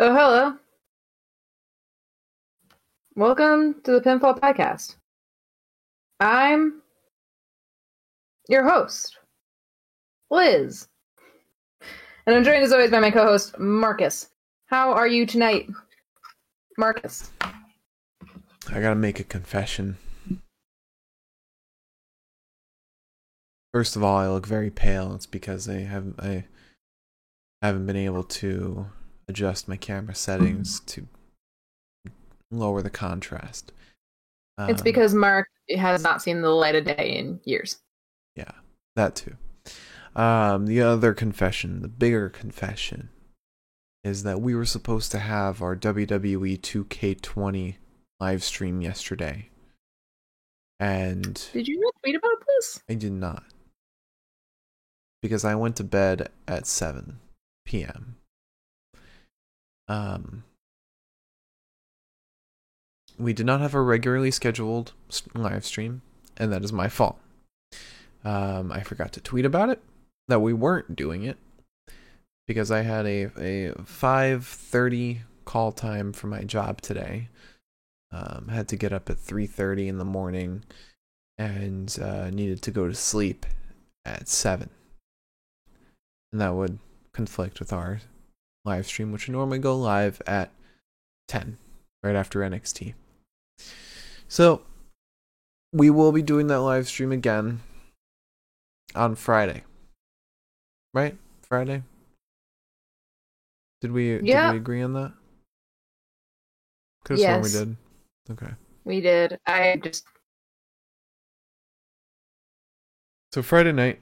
Oh, hello. Welcome to the Pinfall Podcast. I'm your host, Liz. And I'm joined as always by my co host, Marcus. How are you tonight, Marcus? I gotta make a confession. First of all, I look very pale. It's because I haven't I haven't been able to adjust my camera settings to lower the contrast. it's Um, because Mark has not seen the light of day in years. yeah, that too. Um, the other confession, the bigger confession, is that we were supposed to have our WWE 2K20 live stream yesterday, and Did you not tweet about this? I did not. Because I went to bed at 7 p.m. Um we did not have a regularly scheduled live stream, and that is my fault. Um I forgot to tweet about it that we weren't doing it because I had a a 5:30 call time for my job today. Um had to get up at 3:30 in the morning and uh, needed to go to sleep at 7. And that would conflict with our live stream, which would normally go live at 10, right after NXT. So, we will be doing that live stream again on Friday. Right? Friday? Did we, Yeah. did we agree on that? Could have sworn we did. Okay. We did. I just. So Friday night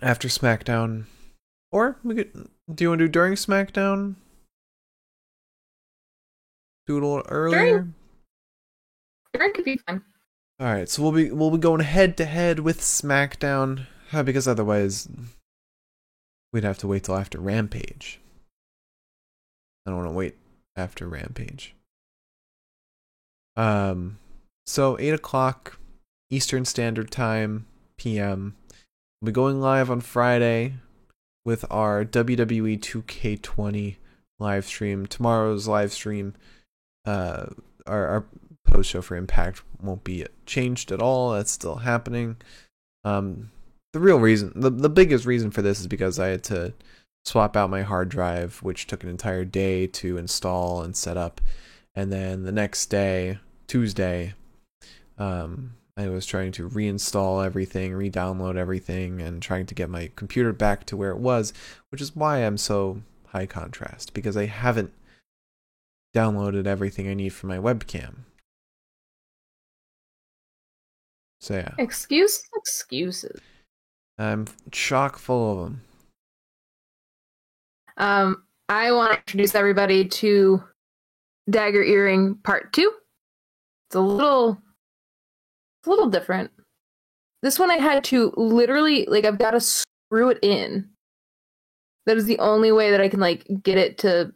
after SmackDown, or we could. Do you want to do during SmackDown? Do it a little earlier. During could be fun. All right, so we'll be we'll be going head to head with SmackDown uh, because otherwise we'd have to wait till after Rampage. I don't want to wait after Rampage. Um, so eight o'clock Eastern Standard Time PM. We'll be going live on Friday with our WWE 2K20 live stream. Tomorrow's live stream, uh, our, our post show for Impact won't be changed at all. That's still happening. Um, the real reason, the, the biggest reason for this is because I had to swap out my hard drive, which took an entire day to install and set up. And then the next day, Tuesday, um, I was trying to reinstall everything, re download everything, and trying to get my computer back to where it was, which is why I'm so high contrast, because I haven't downloaded everything I need for my webcam. So yeah, Excuse excuses. I'm chock full of them. Um, I want to introduce everybody to Dagger Earring Part Two. It's a little, it's a little different. This one I had to literally like I've got to screw it in. That is the only way that I can like get it to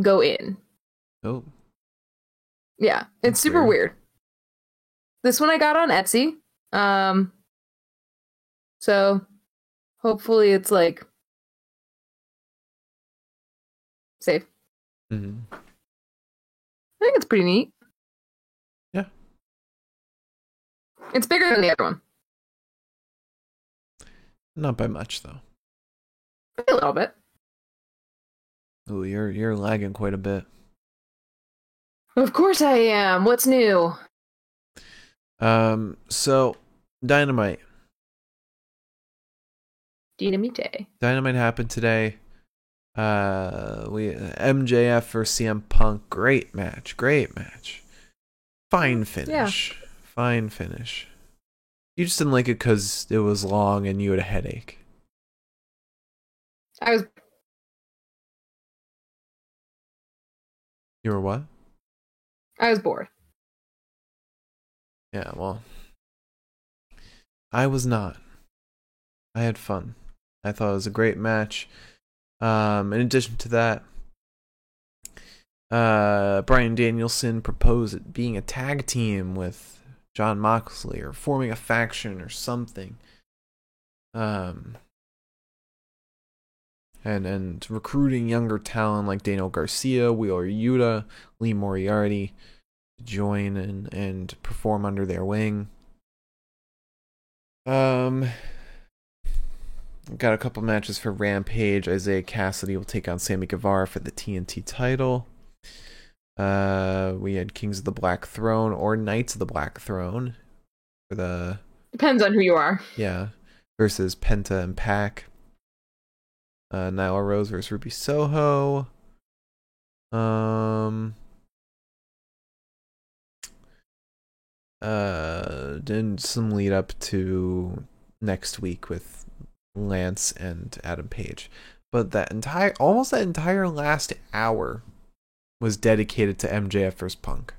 go in. Oh, Yeah, it's That's super weird. weird. This one I got on Etsy. Um so hopefully it's like safe. hmm I think it's pretty neat. It's bigger than the other one. not by much though. A little bit. Oh, you're you're lagging quite a bit. Of course I am. What's new? Um, so Dynamite, Dynamite. Dynamite happened today. Uh, we MJF for CM Punk, great match, great match, fine finish, Yeah. fine finish. You just didn't like it because it was long and you had a headache. I was You were what? I was bored. Yeah, well, I was not. I had fun. I thought it was a great match. Um, in addition to that, uh, Bryan Danielson proposed being a tag team with Jon Moxley or forming a faction or something. Um, and and recruiting younger talent like Daniel Garcia, Wheeler Yuta, Lee Moriarty to join and and perform under their wing. Um, got a couple matches for Rampage. Isiah Kassidy will take on Sammy Guevara for the TNT title. Uh, we had Kings of the Black Throne or Knights of the Black Throne for the Depends on who you are. yeah versus Penta and Pac. Uh, Nyla Rose versus Ruby Soho. Um. Uh, then some lead up to next week with Lance and Adam Page, but that entire almost that entire last hour was dedicated to MJF versus Punk,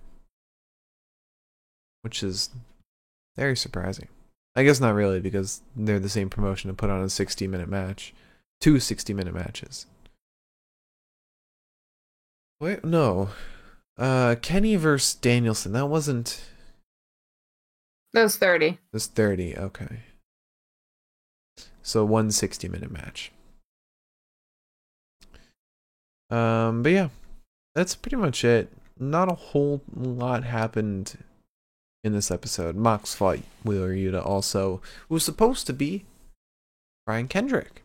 which is very surprising. I guess not really because they're the same promotion to put on a 60 minute match, two 60 minute matches. Wait, no. Uh, Kenny versus Danielson. That wasn't. That was 30. This 30. Okay. So one 60 minute match. Um, but yeah, that's pretty much it. Not a whole lot happened in this episode. Mox fought Wheeler Yuta also, who was supposed to be Brian Kendrick.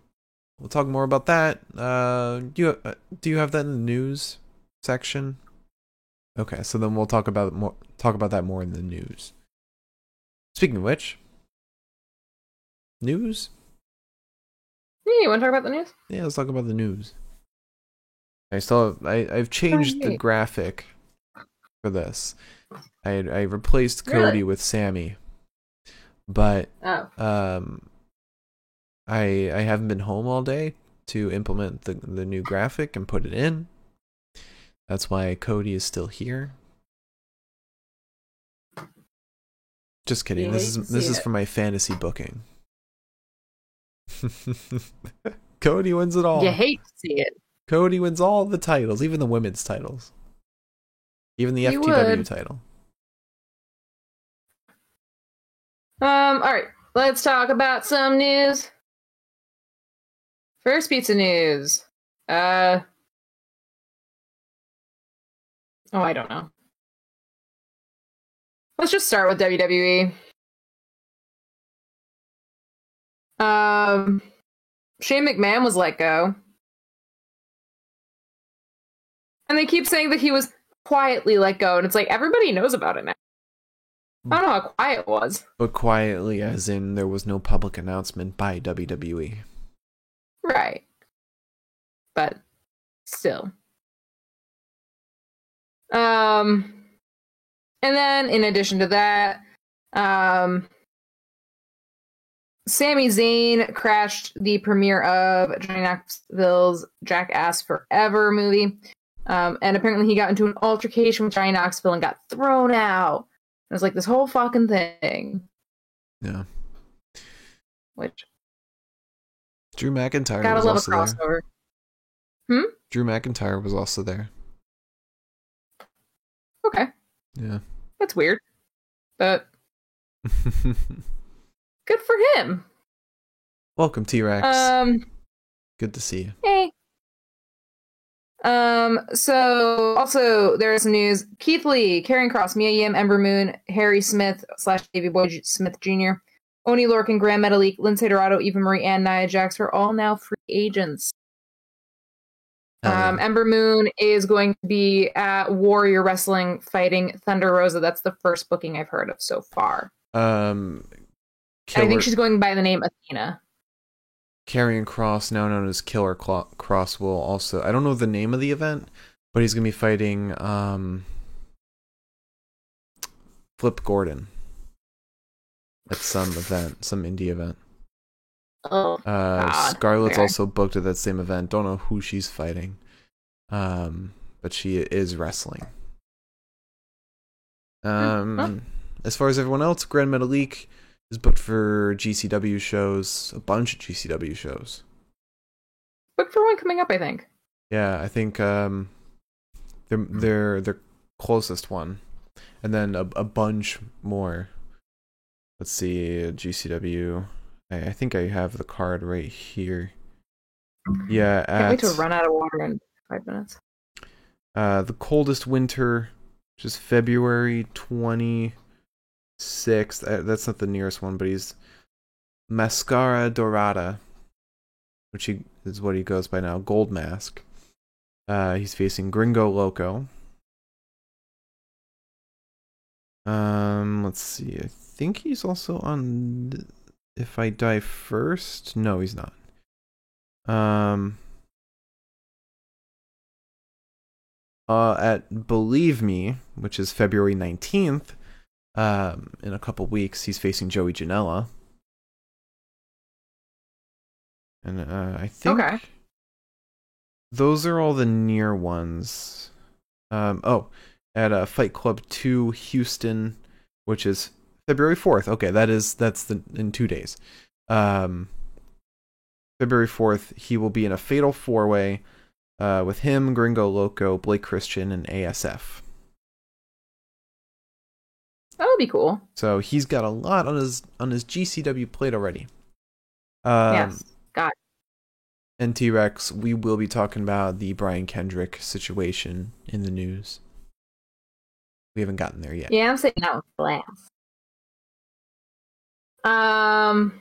We'll talk more about that. Uh, do you uh, do you have that in the news section? Okay, so then we'll talk about more talk about that more in the news. Speaking of which, news. Yeah, you want to talk about the news? Yeah, let's talk about the news. I still I I've changed the graphic for this. I I replaced Really? Cody with Sammy, but Oh. um, I I haven't been home all day to implement the the new graphic and put it in. That's why Cody is still here. Just kidding. You this is this see is it. for my fantasy booking. Cody wins it all. You hate to see it. Cody wins all the titles, even the women's titles. Even the You FTW would. title. Um, alright. Let's talk about some news. First pizza news. Uh Oh, I don't know. Let's just start with WWE. Um Shane McMahon was let go. And they keep saying that he was quietly let go, and it's like everybody knows about it now. I don't know how quiet it was. But quietly, as in there was no public announcement by. WWE. Right. But still. Um and then in addition to that, um Sami Zayn crashed the premiere of Johnny Knoxville's Jackass Forever movie. Um, and apparently he got into an altercation with Johnny Knoxville and got thrown out. It was like this whole fucking thing. Yeah. Which Drew McIntyre gotta was love a also there. crossover. Drew McIntyre was also there. Okay. Yeah. That's weird. But good for him. Welcome, T Rex. Um, Good to see you. hey. Um, so also there's some news. Keith Lee, Karrion Kross, Mia Yim, Ember Moon, Harry Smith slash Davy Boy J- Smith Jr., Oni Lorcan, Gran Metalik, Lince Dorado, Eva Marie, and Nia Jax are all now free agents. Um, Ember Moon is going to be at Warrior Wrestling fighting Thunder Rosa. That's the first booking I've heard of so far. um, And I think she's going by the name Athena. Karrion Kross, now known as Killer Kross, will also. I don't know the name of the event, but he's gonna be fighting um, Flip Gordon at some event, some indie event. Oh, Uh, God. Scarlett's also booked at that same event. Don't know who she's fighting, um, but she is wrestling. Um, well. as far as everyone else, Gran Metalik is booked for GCW shows, a bunch of GCW shows. book for one coming up, I think. Yeah, I think um, they're they're their closest one, and then a a bunch more. Let's see, GCW. I, I think I have the card right here. Yeah, Can't wait at to run out of water in five minutes. uh, the coldest winter, which is February 26th. Uh, that's not the nearest one, but he's Mascara Dorada, which he is what he goes by now. Gold Mask. Uh, he's facing Gringo Loco. Um, let's see. I think he's also on. If I die first, no, he's not. Um. Uh, at Believe Me, which is February 19th, um, in a couple weeks, he's facing Joey Janela. And uh, I think Okay. those are all the near ones. Um, oh, at uh, Fight Club 2 Houston, which is February 4th. Okay, that is that's the in 2 days. Um February 4th, he will be in a fatal four-way uh, with him, Gringo Loco, Blake Christian, and ASF. That would be cool. So he's got a lot on his on his GCW plate already. Um, yes. Got And T Rex, we will be talking about the Brian Kendrick situation in the news. We haven't gotten there yet. Yeah, I'm saying that with glass. Um.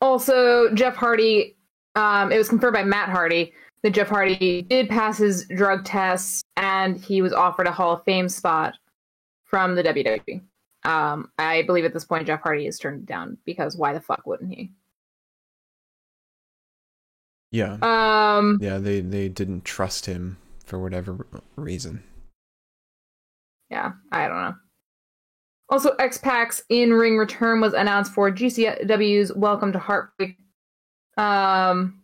Also, Jeff Hardy. Um, it was confirmed by Matt Hardy that Jeff Hardy did pass his drug tests, and he was offered a Hall of Fame spot from the WWE. Um, I believe at this point Jeff Hardy has turned it down because why the fuck wouldn't he? Yeah. Um, Yeah, they, they didn't trust him for whatever reason. yeah, I don't know. Also, X Pac's in ring return was announced for GCW's Welcome to Heartbreak. Um,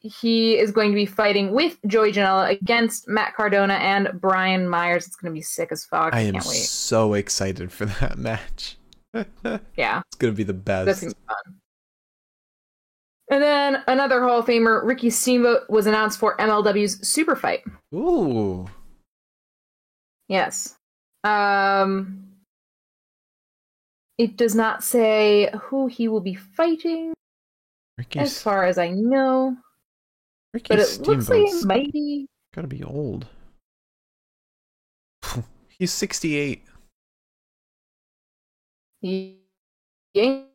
he is going to be fighting with Joey Janela against Matt Cardona and Brian Myers. It's going to be sick as fuck. I am Can't wait. so excited for that match. Yeah. It's gonna be the that's best. going to be fun. And then another Hall of Famer, Ricky Steamboat, was announced for MLW's Super Fight. Ooh. Yes. Um, it does not say who he will be fighting. Ricky, as far as I know. Ricky But it looks like Steamboat's it might be. gotta be old. He's 68. He ain't.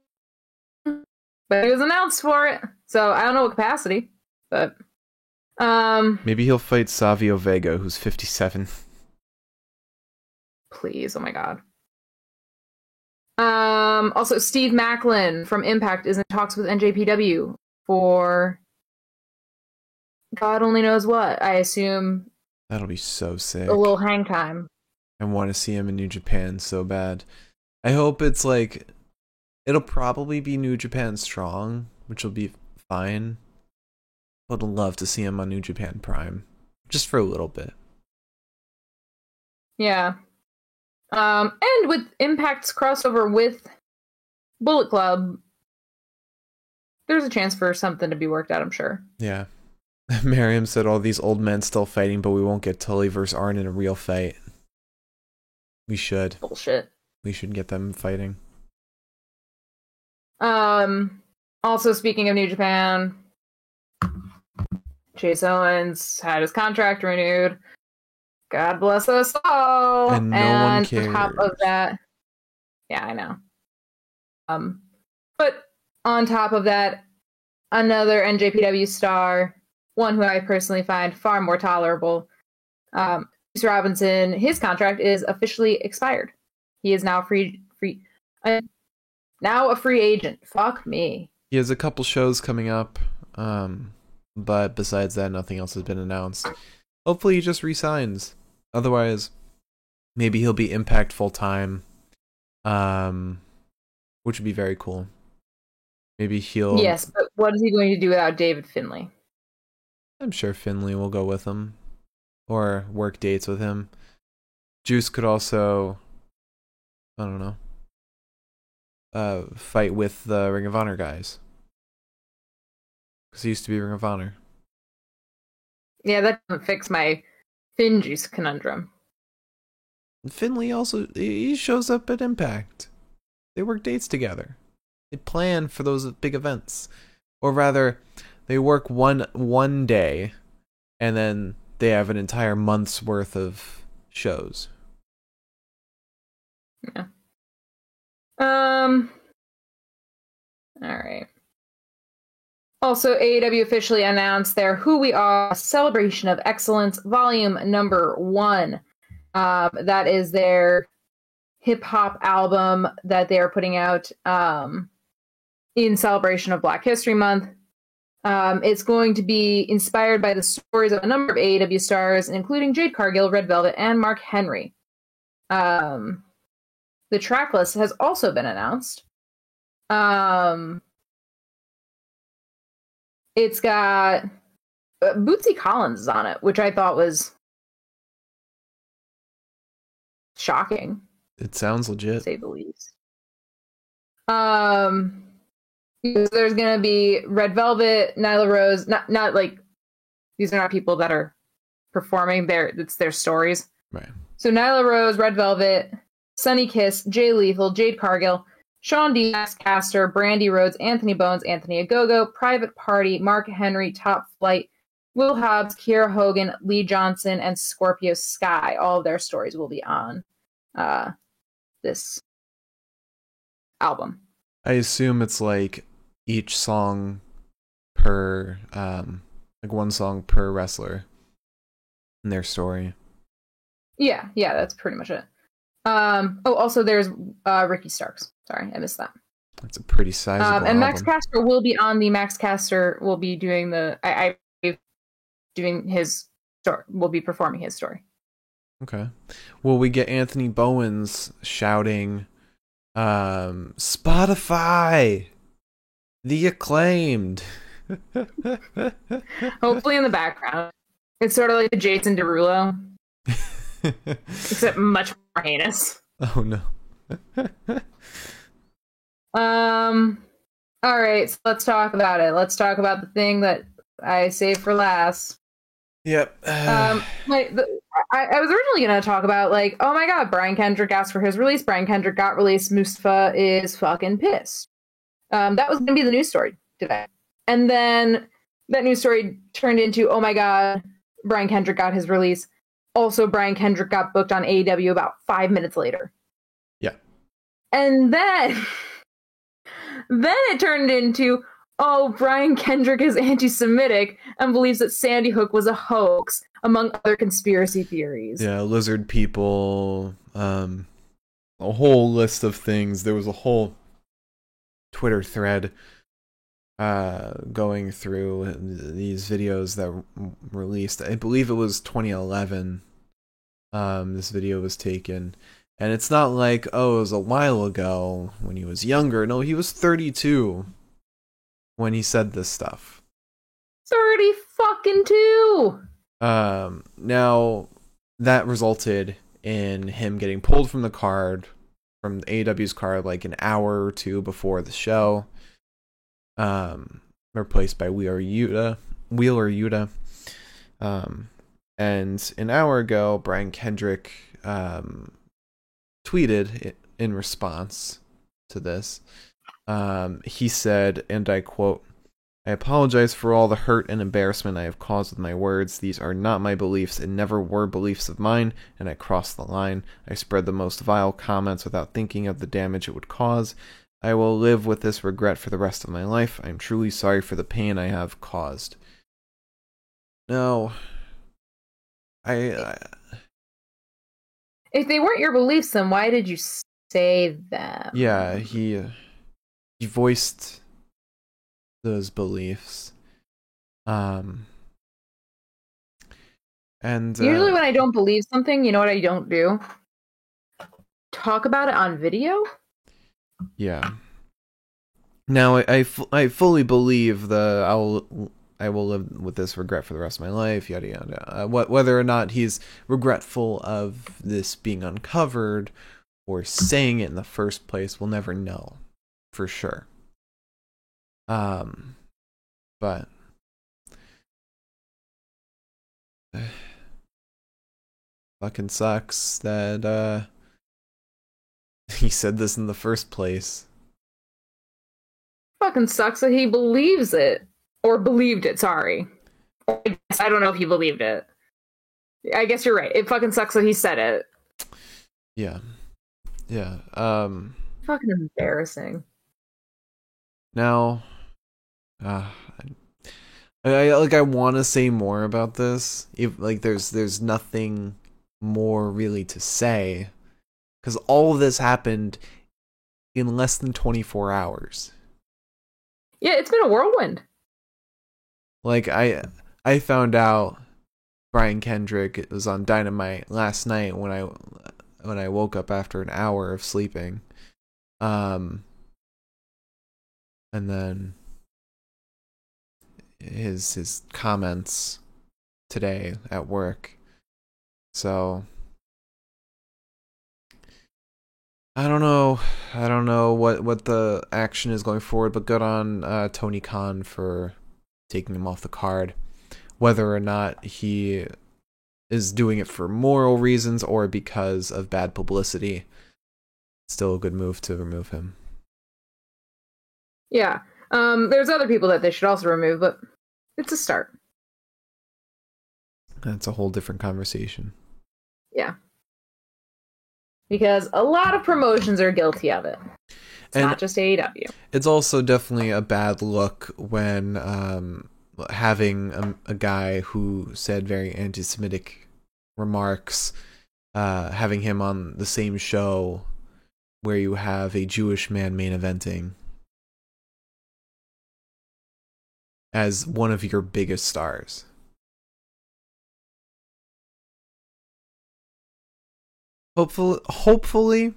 But he was announced for it. So I don't know what capacity. But. Um, Maybe he'll fight Savio Vega, who's 57. please. Oh my god. Um, also, Steve Maclin from Impact is in talks with NJPW for. God only knows what. I assume That'll be so sick. a little hang time. I want to see him in New Japan so bad. I hope it's like it'll probably be New Japan Strong, which will be fine. But I'd love to see him on New Japan Prime, just for a little bit. Yeah. Um, and with Impact's crossover with Bullet Club, there's a chance for something to be worked out, I'm sure. Yeah. Miriam said all these old men still fighting, but we won't get Tully versus Arn in a real fight. We should. Bullshit. We should get them fighting. Um, also, speaking of New Japan, Chase Owens had his contract renewed. God bless us all. And no one on top of cares. that, yeah, I know. Um, but on top of that, another NJPW star, one who I personally find far more tolerable, um, Juice Robinson. His contract is officially expired. He is now free, free, uh, now a free agent. Fuck me. He has a couple shows coming up, um, but besides that, nothing else has been announced. Hopefully, he just resigns. Otherwise, maybe he'll be Impact full time, um, which would be very cool. Maybe he'll. Yes, but what is he going to do without David Finlay? I'm sure Finlay will go with him, or work dates with him. Juice could also, I don't know, uh, fight with the Ring of Honor guys. Because he used to be Ring of Honor. Yeah, that doesn't fix my Finjuice conundrum. Finlay also he shows up at Impact. They work dates together. They plan for those big events. or rather, they work one one day, and then they have an entire month's worth of shows. Yeah. Um. All right. Also, AEW officially announced their Who We Are Celebration of Excellence Volume Number One. Um, that is their hip hop album that they are putting out um, in celebration of Black History Month. Um, it's going to be inspired by the stories of a number of AEW stars, including Jade Cargill, Red Velvet, and Mark Henry. Um, the track list has also been announced. Um, it's got uh, Bootsy Collins is on it, which I thought was shocking, It sounds to legit. say the least. Um, because there's gonna be Red Velvet, Nyla Rose, not not like these are not people that are performing their it's their stories. Right. So Nyla Rose, Red Velvet, Sunny Kiss, Jay Lethal, Jade Cargill, Sean Diaz, Caster, Brandi Rhodes, Anthony Bowens, Anthony Ogogo, Private Party, Mark Henry, Top Flight, Will Hobbs, Kiera Hogan, Lee Johnson, and Scorpio Sky. All of their stories will be on uh, this album. I assume it's like each song per um like one song per wrestler in their story. Yeah, yeah, that's pretty much it. Um, oh, also there's uh, Ricky Starks. Sorry, I missed that. That's a pretty sizable Um, and Max album. Caster will be on the Max Caster will be doing the I, I doing his story will be performing his story. Okay. Will we get Anthony Bowens shouting um Spotify the acclaimed Hopefully in the background. It's sort of like the Jason Derulo, except much more heinous. oh no. Um all right, so let's talk about it. Let's talk about the thing that I saved for last. Yep. um like the, I, I was originally going to talk about like oh my god brian kendrick asked for his release brian kendrick got released mustafa is fucking pissed um that was going to be the news story today and then that news story turned into oh my god brian kendrick got his release also brian kendrick got booked on aew about five minutes later Yeah. and then then it turned into oh, Brian Kendrick is anti Semitic and believes that Sandy Hook was a hoax, among other conspiracy theories. yeah, lizard people, um a whole list of things. There was a whole Twitter thread uh going through these videos that were released. I believe it was 2011 um this video was taken. And it's not like, oh, it was a while ago when he was younger. No, he was 32 when he said this stuff. 30 fucking two! Um, now that resulted in him getting pulled from the card, from AW's car like an hour or two before the show. Um, replaced by Wheeler Yuta, Wheeler Yuta. Um, and an hour ago, Brian Kendrick um tweeted in response to this. Um, he said, and I quote. I apologize for all the hurt and embarrassment I have caused with my words. These are not my beliefs and never were beliefs of mine, and I crossed the line. I spread the most vile comments without thinking of the damage it would cause. I will live with this regret for the rest of my life. I am truly sorry for the pain I have caused. No. I, I If they weren't your beliefs, then why did you say them? yeah, he he voiced those beliefs. Um and uh, Usually, when I don't believe something, you know what I don't do? Talk about it on video? Yeah. Now I I, I fully believe the I will I will live with this regret for the rest of my life. Yada yada. Uh, what whether or not he's regretful of this being uncovered or saying it in the first place, we'll never know for sure. Um, but fucking sucks that uh he said this in the first place. fucking sucks that he believes it or believed it. Sorry, I, guess, I don't know if he believed it. I guess you're right. It fucking sucks that he said it. Yeah. Yeah. Um Fucking embarrassing. now uh I, I like I want to say more about this. If like there's there's nothing more really to say cuz all of this happened in less than 24 hours. Yeah, it's been a whirlwind. Like I I found out Brian Kendrick was on Dynamite last night when I when I woke up after an hour of sleeping. Um and then his his comments today at work. So I don't know. I don't know what what the action is going forward, but good on uh, Tony Khan for taking him off the card. Whether or not he is doing it for moral reasons or because of bad publicity, still a good move to remove him. Yeah. Um, there's other people that they should also remove, but it's a start. That's a whole different conversation. Yeah. Because a lot of promotions are guilty of it. It's And- not just AEW. It's also definitely a bad look when um, having a, a guy who said very anti-Semitic remarks, uh, having him on the same show where you have a Jewish man main eventing as one of your biggest stars. Hopefully, hopefully,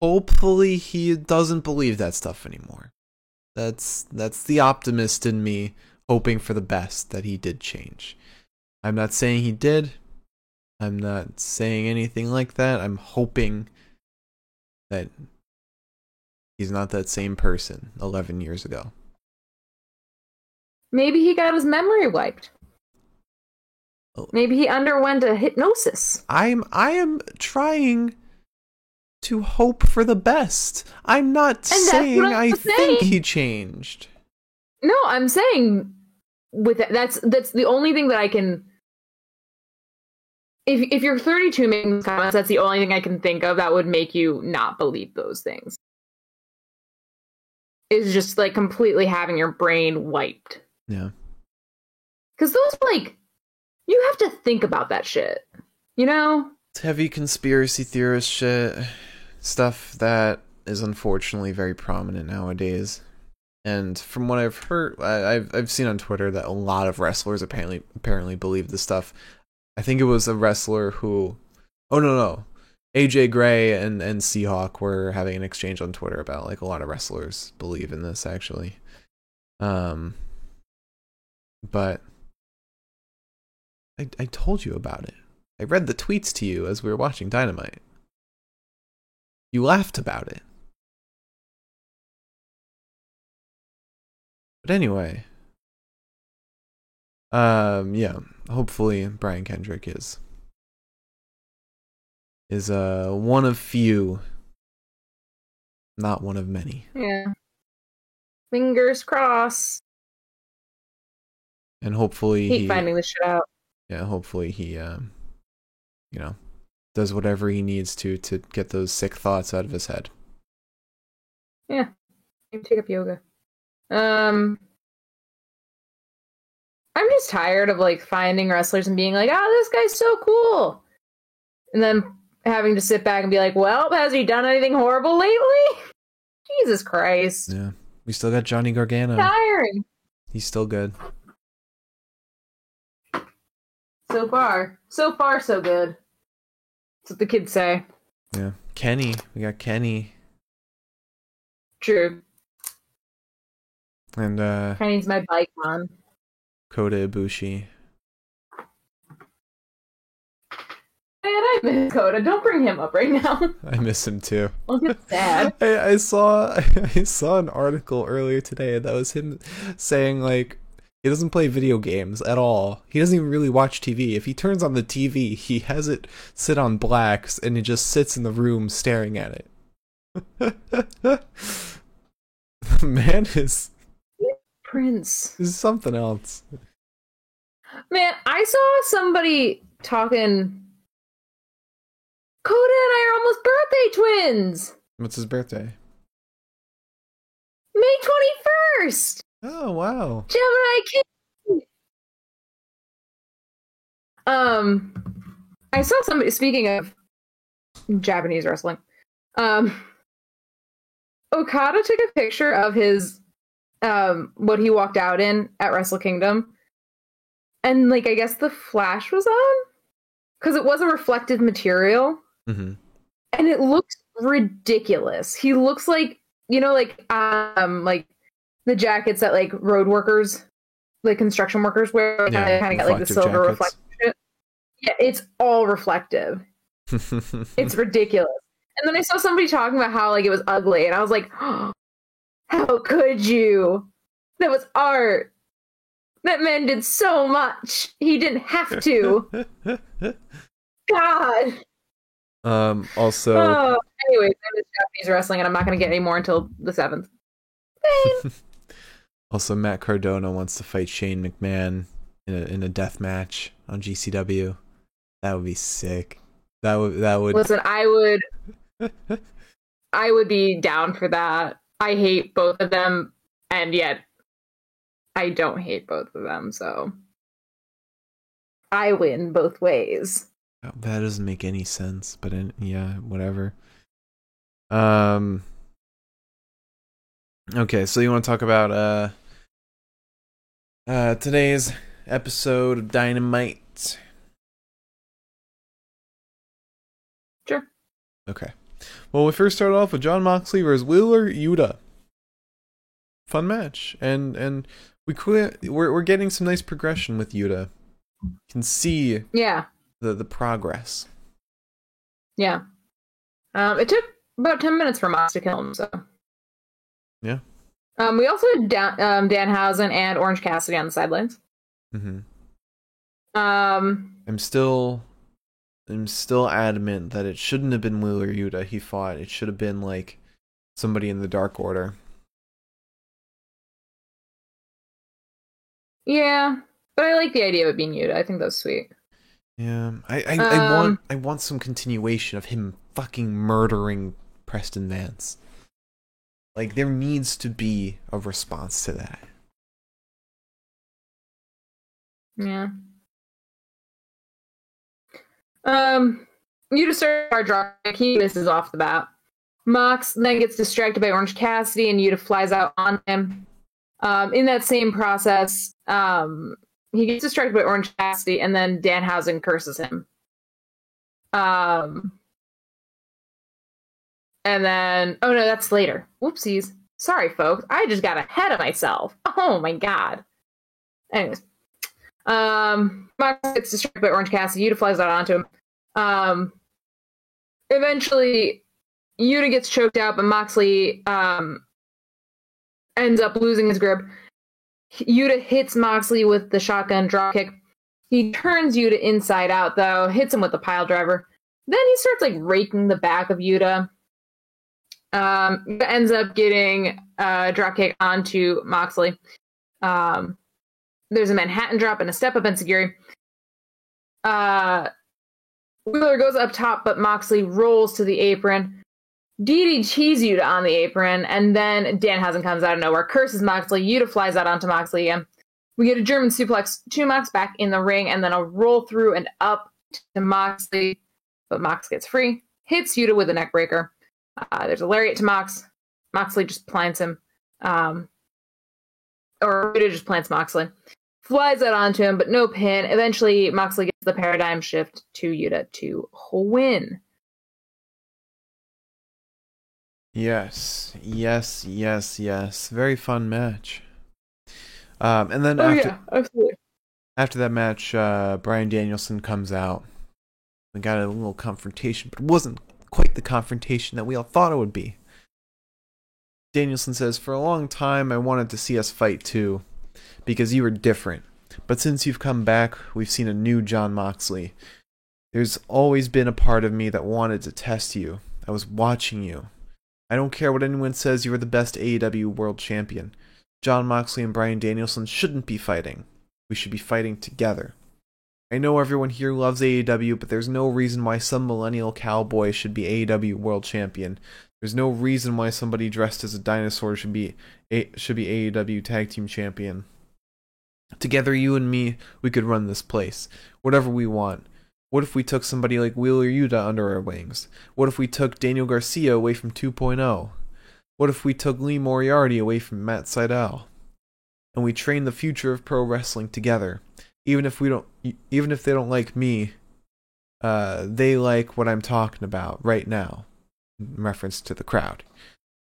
hopefully he doesn't believe that stuff anymore. That's that's the optimist in me hoping for the best that he did change. I'm not saying he did. I'm not saying anything like that. I'm hoping that he's not that same person 11 years ago. Maybe he got his memory wiped. Oh. Maybe he underwent a hypnosis. I'm I am trying to hope for the best. I'm not saying I'm I think he changed. No, I'm saying with that, that's that's the only thing that I can. If if you're 32 making these comments, that's the only thing I can think of that would make you not believe those things. Is just like completely having your brain wiped. Yeah. Because those like, you have to think about that shit. You know? It's heavy conspiracy theorist shit. Stuff that is unfortunately very prominent nowadays. And from what I've heard, I, I've I've seen on Twitter that a lot of wrestlers apparently apparently believe this stuff. I think it was a wrestler who, oh no no, AJ Gray and and Seahawk were having an exchange on Twitter about like a lot of wrestlers believe in this actually. Um, but I I told you about it. I read the tweets to you as we were watching Dynamite. You laughed about it. But anyway, um, yeah. Hopefully, Brian Kendrick is is uh one of few, not one of many. Yeah. Fingers crossed. And hopefully, Hate he, finding this shit out. yeah, hopefully he, um, you know, does whatever he needs to to get those sick thoughts out of his head. Maybe take up yoga. Um, I'm just tired of like finding wrestlers and being like, "Oh, this guy's so cool," and then having to sit back and be like, "Well, has he done anything horrible lately?" Jesus Christ, Yeah, we still got Johnny Gargano. tiring He's still good. So far. So far, so good. That's what the kids say. Yeah, Kenny. We got Kenny True. and uh Kenny's my bike. Kota Ibushi. Man, I miss Kota. Don't bring him up right now. I miss him too. I'll get sad. I, I saw I saw an article earlier today that was him saying like he doesn't play video games at all. He doesn't even really watch TV. If he turns on the TV, he has it sit on blacks and he just sits in the room staring at it. the Man is Prince. is something else. Man, I saw somebody talking. Kota and I are almost birthday twins. What's his birthday? May 21st. Oh wow. Gemini King. Um, I saw somebody speaking of Japanese wrestling. Um, Okada took a picture of his um what he walked out in at Wrestle Kingdom, and like I guess the flash was on because it was a reflective material, hmm and it looked ridiculous. He looks like you know like um like the jackets that like road workers, like construction workers wear. Yeah, Yeah, kind of got like the silver jackets. reflective. Yeah, it's all reflective. It's ridiculous. And then I saw somebody talking about how like it was ugly, and I was like, "How could you? That was art. That man did so much. He didn't have to. God. um. Also, oh, anyways, miss Japanese wrestling, and I'm not going to get any more until the seventh. also Matt Cardona wants to fight Shane McMahon in a in a death match on GCW. That would be sick. That would that would. Listen, I would, I would be down for that. I hate both of them, and yet I don't hate both of them. So I win both ways. That doesn't make any sense, but in, yeah, whatever. Um. Okay, so you want to talk about uh uh today's episode of Dynamite? Sure. Okay. Well, we first started off with Jon Moxley versus Wheeler Yuta. Fun match, and and we quit. We're we're getting some nice progression with Yuta. You can see Yeah, the the progress. yeah. Um, it took about ten minutes for Mox to kill him. So Yeah. Um, we also had Dan, um, Danhausen and Orange Cassidy on the sidelines. hmm Um, I'm still I'm still adamant that it shouldn't have been Wheeler Yuta he fought. It should have been like somebody in the Dark Order. yeah, but I like the idea of it being Yuta. I think that's sweet. Yeah. I I, I want Um, I want some continuation of him fucking murdering Preston Vance. Like there needs to be a response to that. Yeah. Um, Yuta starts our draw. He misses off the bat. Mox then gets distracted by Orange Cassidy, and Yuta flies out on him. Um, in that same process, um, he gets distracted by Orange Cassidy, and then Danhausen curses him. Um, and then, oh no, that's later. Whoopsies. Sorry, folks. I just got ahead of myself. Oh my god. Anyways, um, Mox gets distracted by Orange Cassidy. Yuta flies out onto him. Um, eventually, Yuta gets choked out, but Moxley um, ends up losing his grip. Yuta hits Moxley with the shotgun dropkick. He turns Yuta inside out, though, hits him with the pile driver. Then he starts like raking the back of Yuta. Um, ends up getting a dropkick onto Moxley. Um, there's a Manhattan drop and a step up Enzuigiri. Uh, Wheeler goes up top, but Moxley rolls to the apron. DDTs Yuta on the apron, and then Danhausen comes out of nowhere, curses Moxley. Yuta flies out onto Moxley again. We get a German suplex to Mox back in the ring, and then a roll through and up to Moxley, but Mox gets free. Hits Yuta with a neck breaker. Uh, there's a lariat to Mox. Moxley just plants him. Um, or Yuta just plants Moxley flies out onto him, but no pin. Eventually, Moxley gets the paradigm shift to Yuta to win. Yes. Yes, yes, yes. Very fun match. Um and then Oh after yeah, absolutely. after that match, uh, Bryan Danielson comes out. We got a little confrontation, but it wasn't quite the confrontation that we all thought it would be. Danielson says, For a long time, I wanted to see us fight too, because you were different. But since you've come back, we've seen a new Jon Moxley. There's always been a part of me that wanted to test you. I was watching you. I don't care what anyone says, you are the best AEW world champion. Jon Moxley and Bryan Danielson shouldn't be fighting. We should be fighting together. I know everyone here loves AEW, but there's no reason why some millennial cowboy should be AEW world champion. There's no reason why somebody dressed as a dinosaur should be should be AEW tag team champion. Together, you and me, we could run this place. Whatever we want. What if we took somebody like Wheeler Yuta under our wings? What if we took Daniel Garcia away from 2.0? What if we took Lee Moriarty away from Matt Sydal? And we train the future of pro wrestling together. Even if we don't even if they don't like me, uh, they like what I'm talking about right now. In reference to the crowd.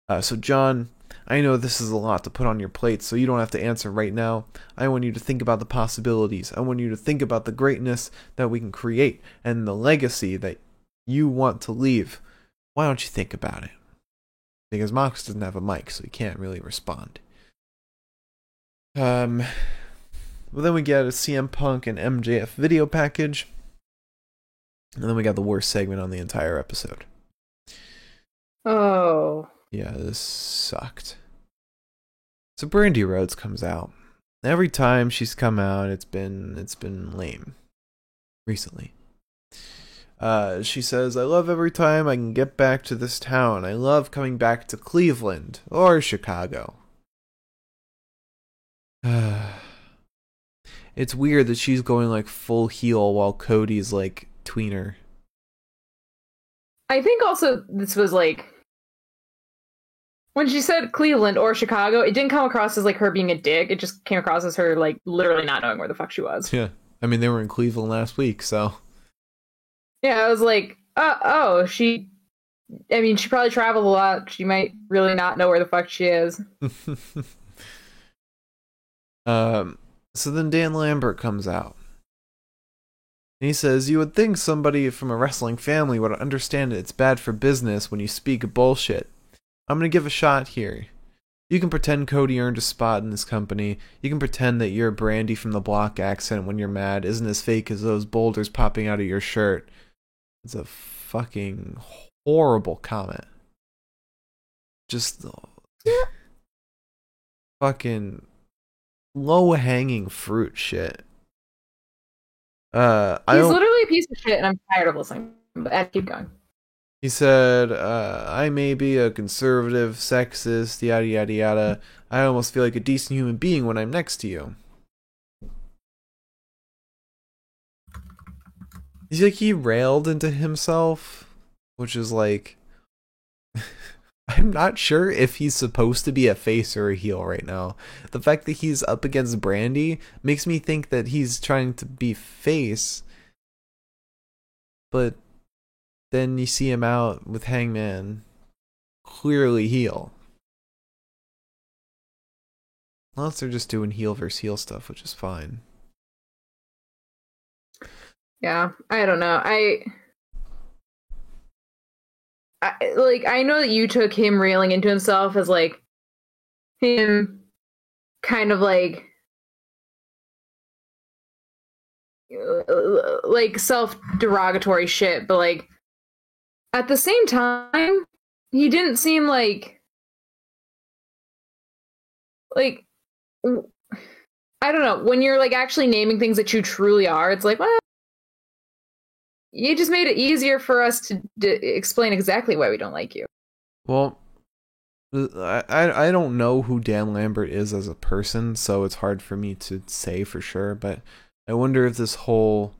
Uh, so Jon, I know this is a lot to put on your plate, so you don't have to answer right now. I want you to think about the possibilities. I want you to think about the greatness that we can create and the legacy that you want to leave. Why don't you think about it? Because Mox doesn't have a mic, so he can't really respond. Um, well, then we get a CM Punk and MJF video package. And then we got the worst segment on the entire episode. Oh. Yeah, this sucked. So Brandi Rhodes comes out. Every time she's come out, it's been it's been lame. Recently. Uh, she says, I love every time I can get back to this town. I love coming back to Cleveland or Chicago. it's weird that she's going like full heel while Cody's like tweener. I think also this was like when she said Cleveland or Chicago, it didn't come across as like her being a dick. It just came across as her like literally not knowing where the fuck she was. Yeah. I mean, they were in Cleveland last week, so. Yeah, I was like, uh, oh, she. I mean, she probably traveled a lot. She might really not know where the fuck she is. um. So then Dan Lambert comes out. And he says, You would think somebody from a wrestling family would understand it's bad for business when you speak bullshit. I'm going to give a shot here. You can pretend Cody earned a spot in this company. You can pretend that your Brandi from the block accent when you're mad isn't as fake as those boulders popping out of your shirt. It's a fucking horrible comment. Just uh, fucking low hanging fruit shit. Uh, He's literally a piece of shit, and I'm tired of listening. But I keep going. He said, uh, I may be a conservative, sexist, yada yada yada. I almost feel like a decent human being when I'm next to you. He's like he railed into himself, which is like I'm not sure if he's supposed to be a face or a heel right now. The fact that he's up against Brandi makes me think that he's trying to be face. But then you see him out with Hangman, clearly heel. Unless they're just doing heel versus heel stuff, which is fine. Yeah, I don't know. I, I like I know that you took him reeling into himself as like him kind of like uh, like self derogatory shit, but like at the same time, he didn't seem like like I don't know, when you're like actually naming things that you truly are, it's like, well, you just made it easier for us to d- explain exactly why we don't like you. Well, I I don't know who Dan Lambert is as a person, so it's hard for me to say for sure. But I wonder if this whole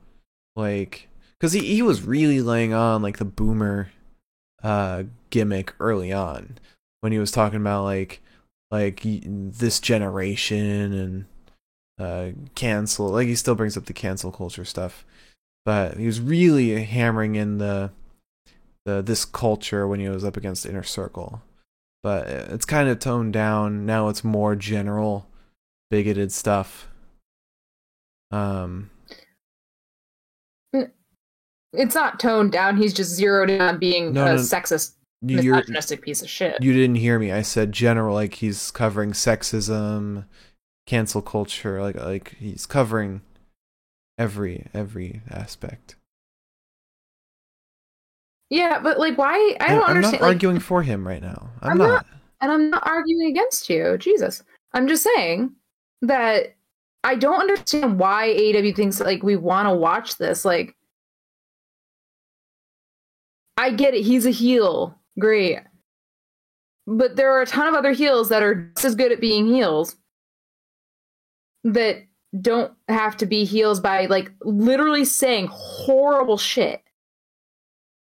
like because he, he was really laying on like the boomer uh gimmick early on when he was talking about like like this generation and uh cancel like he still brings up the cancel culture stuff but he was really hammering in the the this culture when he was up against inner circle but it's kind of toned down now it's more general bigoted stuff um it's not toned down. He's just zeroed in on being no, a no, sexist, misogynistic piece of shit. You didn't hear me. I said general, like he's covering sexism, cancel culture, like like he's covering every every aspect. Yeah, but like, why? I don't I'm understand. not like, arguing for him right now. I'm, I'm not. not- and I'm not arguing against you. Jesus. I'm just saying that I don't understand why AW thinks like we want to watch this. Like, I get it. He's a heel. Great. But there are a ton of other heels that are just as good at being heels that don't have to be heels by like literally saying horrible shit.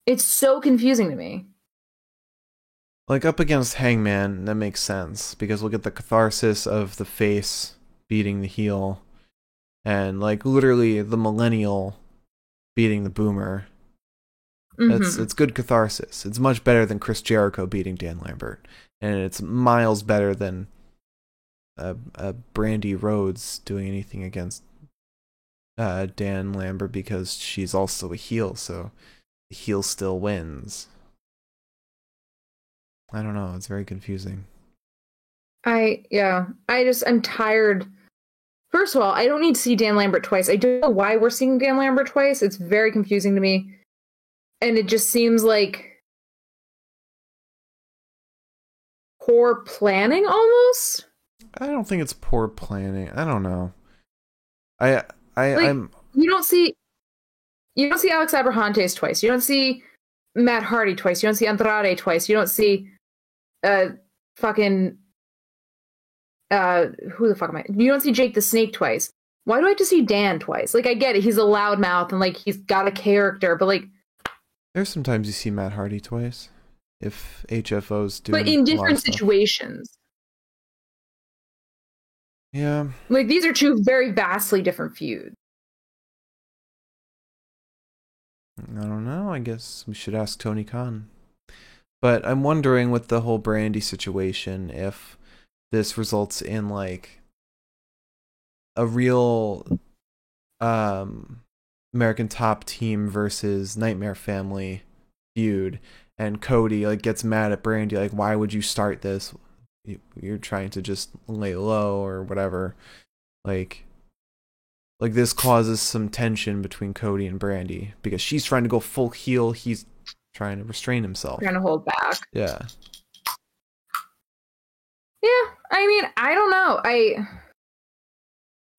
It's so confusing to me. Like up against Hangman, that makes sense because we'll get the catharsis of the face beating the heel, and like literally the millennial beating the boomer. It's Mhm. it's good catharsis. It's much better than Chris Jericho beating Dan Lambert, and it's miles better than uh, Brandi Rhodes doing anything against uh, Dan Lambert because she's also a heel, so the heel still wins. I don't know. It's very confusing. I yeah, I just I'm tired. First of all, I don't need to see Dan Lambert twice. I don't know why we're seeing Dan Lambert twice. It's very confusing to me. And it just seems like poor planning almost. I don't think it's poor planning. I don't know. I I Like- I'm You don't see you don't see Alex Abrahantes twice. You don't see Matt Hardy twice. You don't see Andrade twice. You don't see uh fucking uh who the fuck am I? You don't see Jake the Snake twice. Why do I have to see Dan twice? Like I get it, he's a loudmouth and like he's got a character, but like there's sometimes you see Matt Hardy twice if HFO's doing but in a lot of different situations. Yeah. Like these are two very vastly different feuds. I don't know. I guess we should ask Tony Khan. But I'm wondering with the whole Brandi situation if this results in like a real um American Top Team versus Nightmare Family feud and Cody like gets mad at Brandi like why would you start this? You- You're trying to just lay low or whatever. Like like this causes some tension between Cody and Brandi because she's trying to go full heel, he's trying to restrain himself. Trying to hold back. Yeah. Yeah, I mean, I don't know. I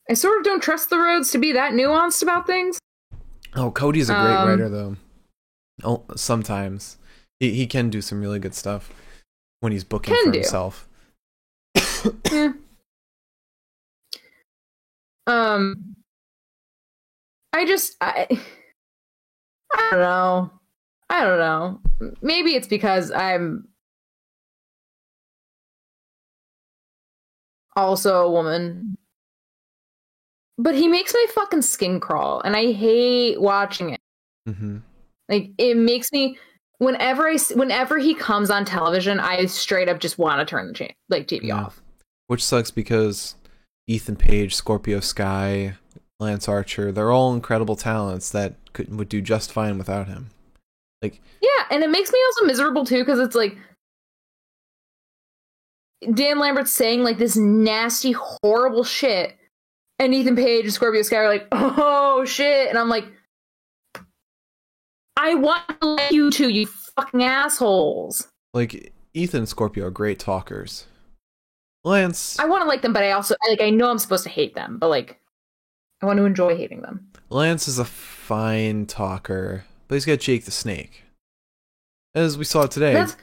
I sort of don't trust the Rhodes to be that nuanced about things. Oh, Cody's a great Um, writer though. Oh, sometimes he he can do some really good stuff when he's booking for do. himself. Yeah. Um I just I I don't know. I don't know. Maybe it's because I'm also a woman. But he makes my fucking skin crawl and I hate watching it. hmm Like it makes me whenever I whenever he comes on television, I straight up just want to turn the cha- like TV Yeah. off. Which sucks because Ethan Page, Scorpio Sky, Lance Archer, they're all incredible talents that could would do just fine without him. Like Yeah, and it makes me also miserable too because it's like Dan Lambert's saying like this nasty, horrible shit, and Ethan Page and Scorpio Sky are like, "Oh shit," and I'm like, "I want to like you two, you fucking assholes. Like Ethan and Scorpio are great talkers. Lance I want to like them, but I also like I know I'm supposed to hate them, but like I want to enjoy hating them." Lance is a fine talker, but he's got Jake the Snake. As we saw today, That's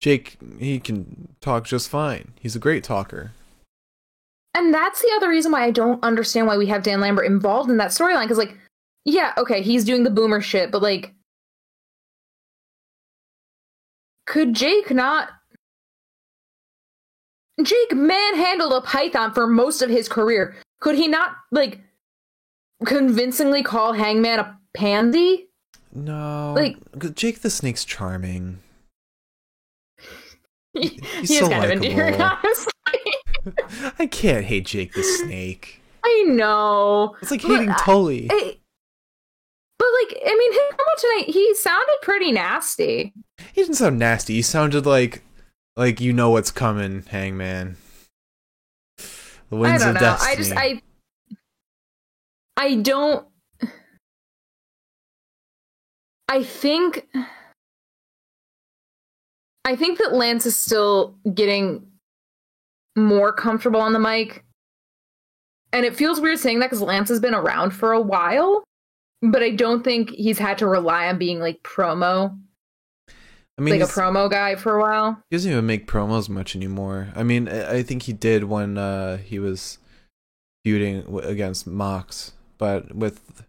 Jake he can talk just fine. He's a great talker. And that's the other reason why I don't understand why we have Dan Lambert involved in that storyline. Because, like, yeah, okay, he's doing the boomer shit, but, like, could Jake not. Jake manhandled a python for most of his career. Could he not, like, convincingly call Hangman a pansy? No, Like- Jake the Snake's charming. he He's so kind of endearing, likable. honestly. I can't hate Jake the Snake. I know. It's like hating I- Tully. I- but, like, I mean, his promo tonight, he sounded pretty nasty. He didn't sound nasty. He sounded like like you know what's coming, Hangman. The I don't of know. destiny. I just I I don't I think I think that Lance is still getting more comfortable on the mic. And it feels weird saying that because Lance has been around for a while, but I don't think he's had to rely on being like promo, I mean, like a promo guy for a while. he doesn't even make promos much anymore. I mean, I I think he did when uh, he was feuding w- against Mox, but with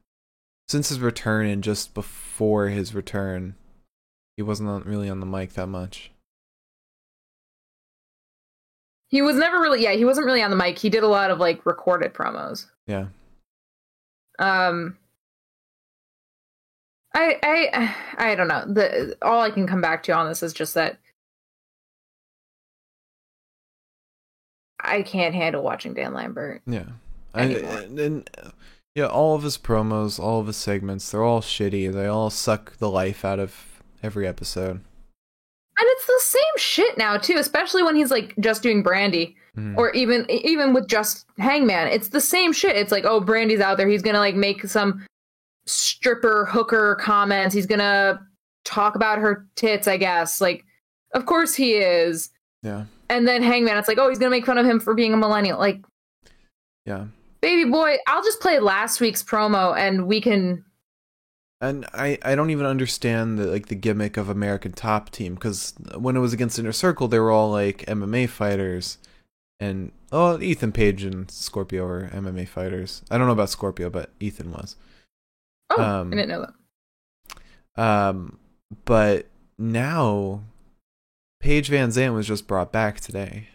since his return and just before his return, he wasn't on, really on the mic that much. He was never really, yeah, he wasn't really on the mic. He did a lot of like recorded promos. Yeah. Um, I, I, I don't know. The all I can come back to on this is just that I can't handle watching Dan Lambert. Yeah. I, and, and yeah, all of his promos, all of his segments, they're all shitty. They all suck the life out of every episode. And it's the same shit now too, especially when he's like just doing Brandi, Mhm. or even even with just Hangman. It's the same shit. It's like, oh, Brandi's out there. He's gonna like make some stripper hooker comments. He's gonna talk about her tits. I guess. Like, of course he is. yeah. And then Hangman, it's like, oh, he's gonna make fun of him for being a millennial. Like, Yeah. baby boy, I'll just play last week's promo and we can. And I, I don't even understand the like the gimmick of American Top Team because when it was against Inner Circle, they were all like MMA fighters, and oh, Ethan Page and Scorpio were MMA fighters. I don't know about Scorpio, but Ethan was. Oh, Um, I didn't know that. Um, but now, Paige VanZant was just brought back today.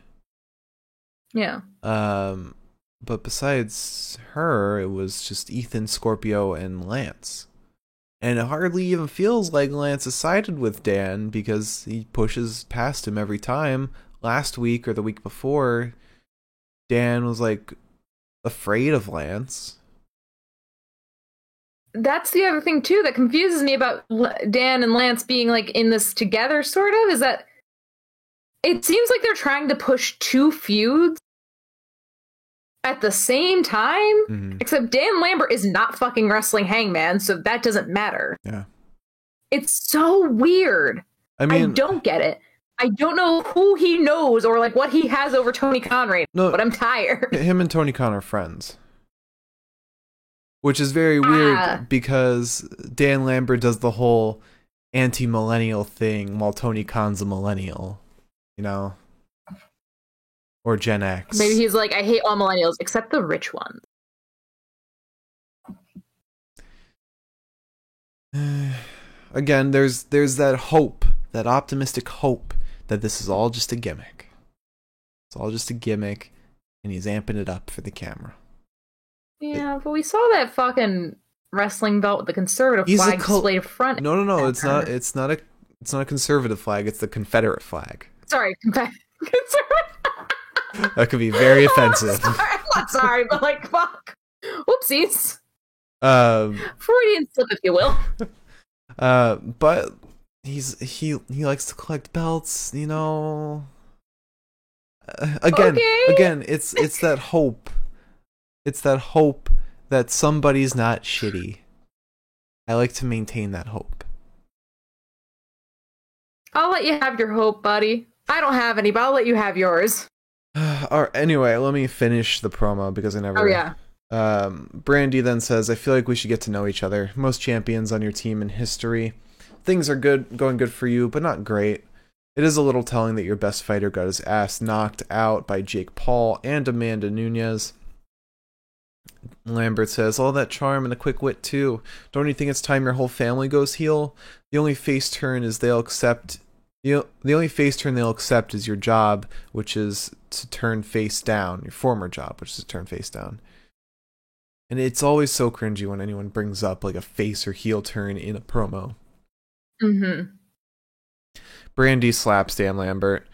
Yeah. Um, but besides her, it was just Ethan, Scorpio, and Lance. And it hardly even feels like Lance is sided with Dan because he pushes past him every time. Last week or the week before, Dan was like afraid of Lance. That's the other thing too that confuses me about Dan and Lance being like in this together sort of is that it seems like they're trying to push two feuds at the same time Mhm. except Dan Lambert is not fucking wrestling Hangman so that doesn't matter. Yeah. It's so weird. I I, mean, don't get it. I don't know who he knows or like what he has over Tony Khan right No. but I'm tired. him and Tony Khan are friends. Which is very weird Ah. because Dan Lambert does the whole anti millennial thing while Tony Khan's a millennial, you know? Or Gen X. Maybe he's like, I hate all millennials except the rich ones. Again, there's there's that hope, that optimistic hope that this is all just a gimmick. It's all just a gimmick, and he's amping it up for the camera. Yeah, but we saw that fucking wrestling belt with the conservative He's flag col- displayed front. No, no, no, it's not it's not a it's not a conservative flag, it's the Confederate flag. Sorry, conservative. That could be very offensive. sorry, I'm not sorry, but like, fuck. Whoopsies. Um, Freudian slip, if you will. uh, but he's he he likes to collect belts, you know. Uh, again, Okay. again, it's it's that hope. It's that hope that somebody's not shitty. I like to maintain that hope. I'll let you have your hope, buddy. I don't have any, but I'll let you have yours. Or anyway, let me finish the promo because I never. Oh yeah. Um, Brandi then says, "I feel like we should get to know each other. Most champions on your team in history. Things are good, going good for you, but not great. It is a little telling that your best fighter got his ass knocked out by Jake Paul and Amanda Nunes." Lambert says, "All that charm and a quick wit too. Don't you think it's time your whole family goes heel? The only face turn is they'll accept." The, the only face turn they'll accept is your job, which is to turn face down. Your former job, which is to turn face down. And it's always so cringy when anyone brings up like a face or heel turn in a promo. Mm-hmm. Brandi slaps Dan Lambert.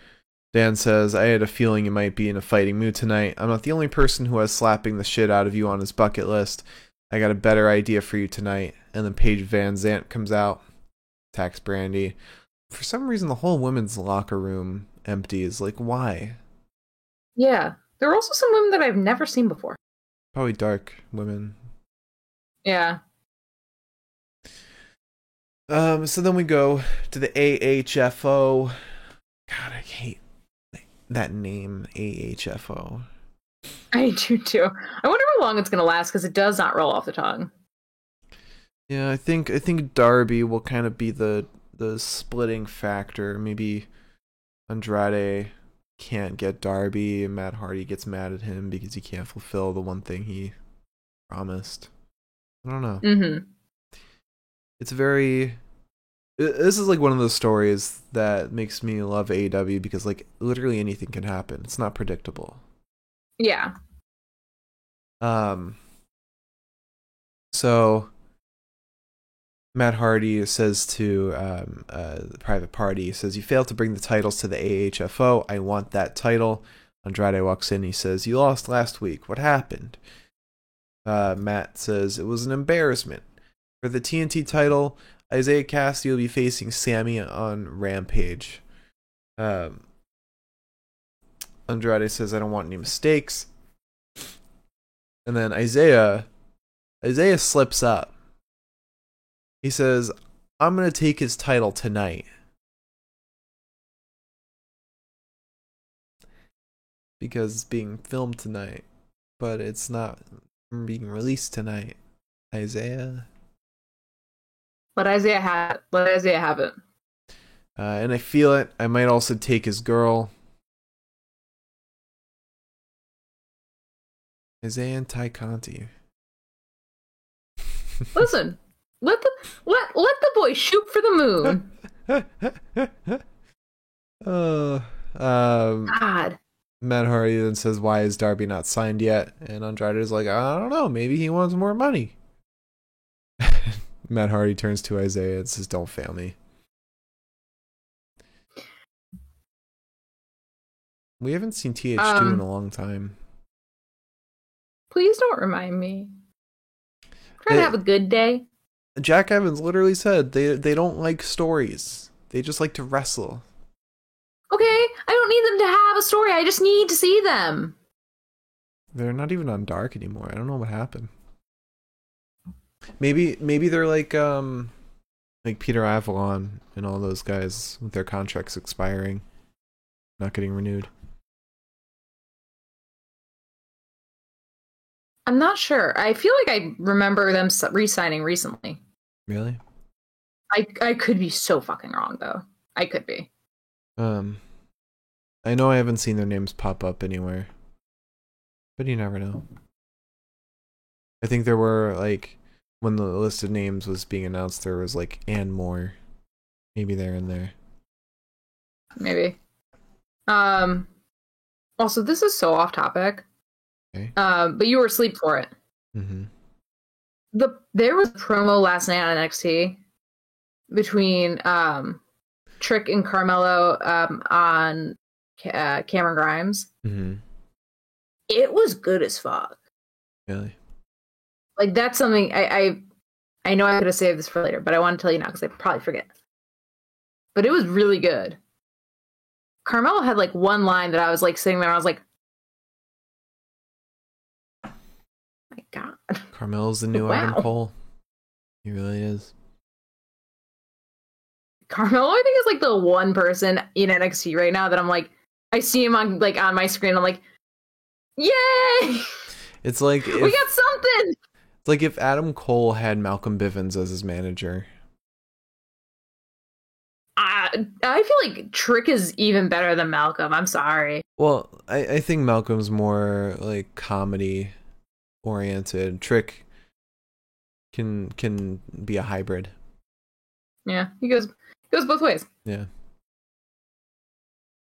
Dan says, I had a feeling you might be in a fighting mood tonight. I'm not the only person who has slapping the shit out of you on his bucket list. I got a better idea for you tonight. And then Paige VanZant comes out, attacks Brandi. For some reason, the whole women's locker room empties. Like, why? Yeah. There are also some women that I've never seen before. Probably dark women. Yeah. Um, so then we go to the AHFO. God, I hate that name AHFO. I do too. I wonder how long it's gonna last because it does not roll off the tongue. Yeah, I think I think Darby will kind of be the the splitting factor. Maybe Andrade can't get Darby, and Matt Hardy gets mad at him because he can't fulfill the one thing he promised. I don't know. Mm-hmm. It's very. This is like one of those stories that makes me love AEW because like literally anything can happen. It's not predictable. Yeah. Um. So. Matt Hardy says to um, uh, the private party, he says, You failed to bring the titles to the AHFO. I want that title. Andrade walks in. He says, You lost last week. What happened? Uh, Matt says, It was an embarrassment. For the TNT title, Isiah Kassidy will be facing Sammy on Rampage. Um, Andrade says, I don't want any mistakes. And then Isiah Isiah slips up. He says, I'm to take his title tonight. Because it's being filmed tonight, but it's not being released tonight. Isiah. Let Isiah have let Isiah have it. Uh, and I feel it. I might also take his girl. Isiah and Tay Conti. Listen, let the let let the boy shoot for the moon. uh, um, God. Matt Hardy then says, "Why is Darby not signed yet?" And Andrade is like, "I don't know. Maybe he wants more money." Matt Hardy turns to Isiah and says, "Don't fail me." We haven't seen TH2 in Um, a long time. Please don't remind me. It- to have a good day. Jack Evans literally said they they don't like stories. They just like to wrestle. Okay, I don't need them to have a story. I just need to see them. They're not even on Dark anymore. I don't know what happened. Maybe maybe they're like um like Peter Avalon and all those guys with their contracts expiring, not getting renewed. I'm not sure. I feel like I remember them re-signing recently. Really? I I could be so fucking wrong though. I could be. Um I know I haven't seen their names pop up anywhere. But you never know. I think there were like when the list of names was being announced there was like and more. Maybe they're in there. Maybe. Um. Also, this is so off topic. Okay. Um, but you were asleep for it. Mm-hmm. the there was a promo last night on NXT between um Trick and Carmelo um on uh, Cameron Grimes. Mm-hmm. It was good as fuck. Really? Like that's something I I, I know I could have saved this for later, but I want to tell you now because I probably forget. But it was really good. Carmelo had like one line that I was like sitting there. and I was like, oh "My God." Carmel's the new Wow. Adam Cole. He really is. Carmelo, I think is like the one person in NXT right now that I'm like, I see him on like on my screen. I'm like, yay, It's like we if, got something. Like if Adam Cole had Malcolm Bivens as his manager. I I feel like Trick is even better than Malcolm. I'm sorry. Well, I, I think Malcolm's more like comedy oriented. Trick can can be a hybrid. Yeah, he goes he goes both ways. Yeah.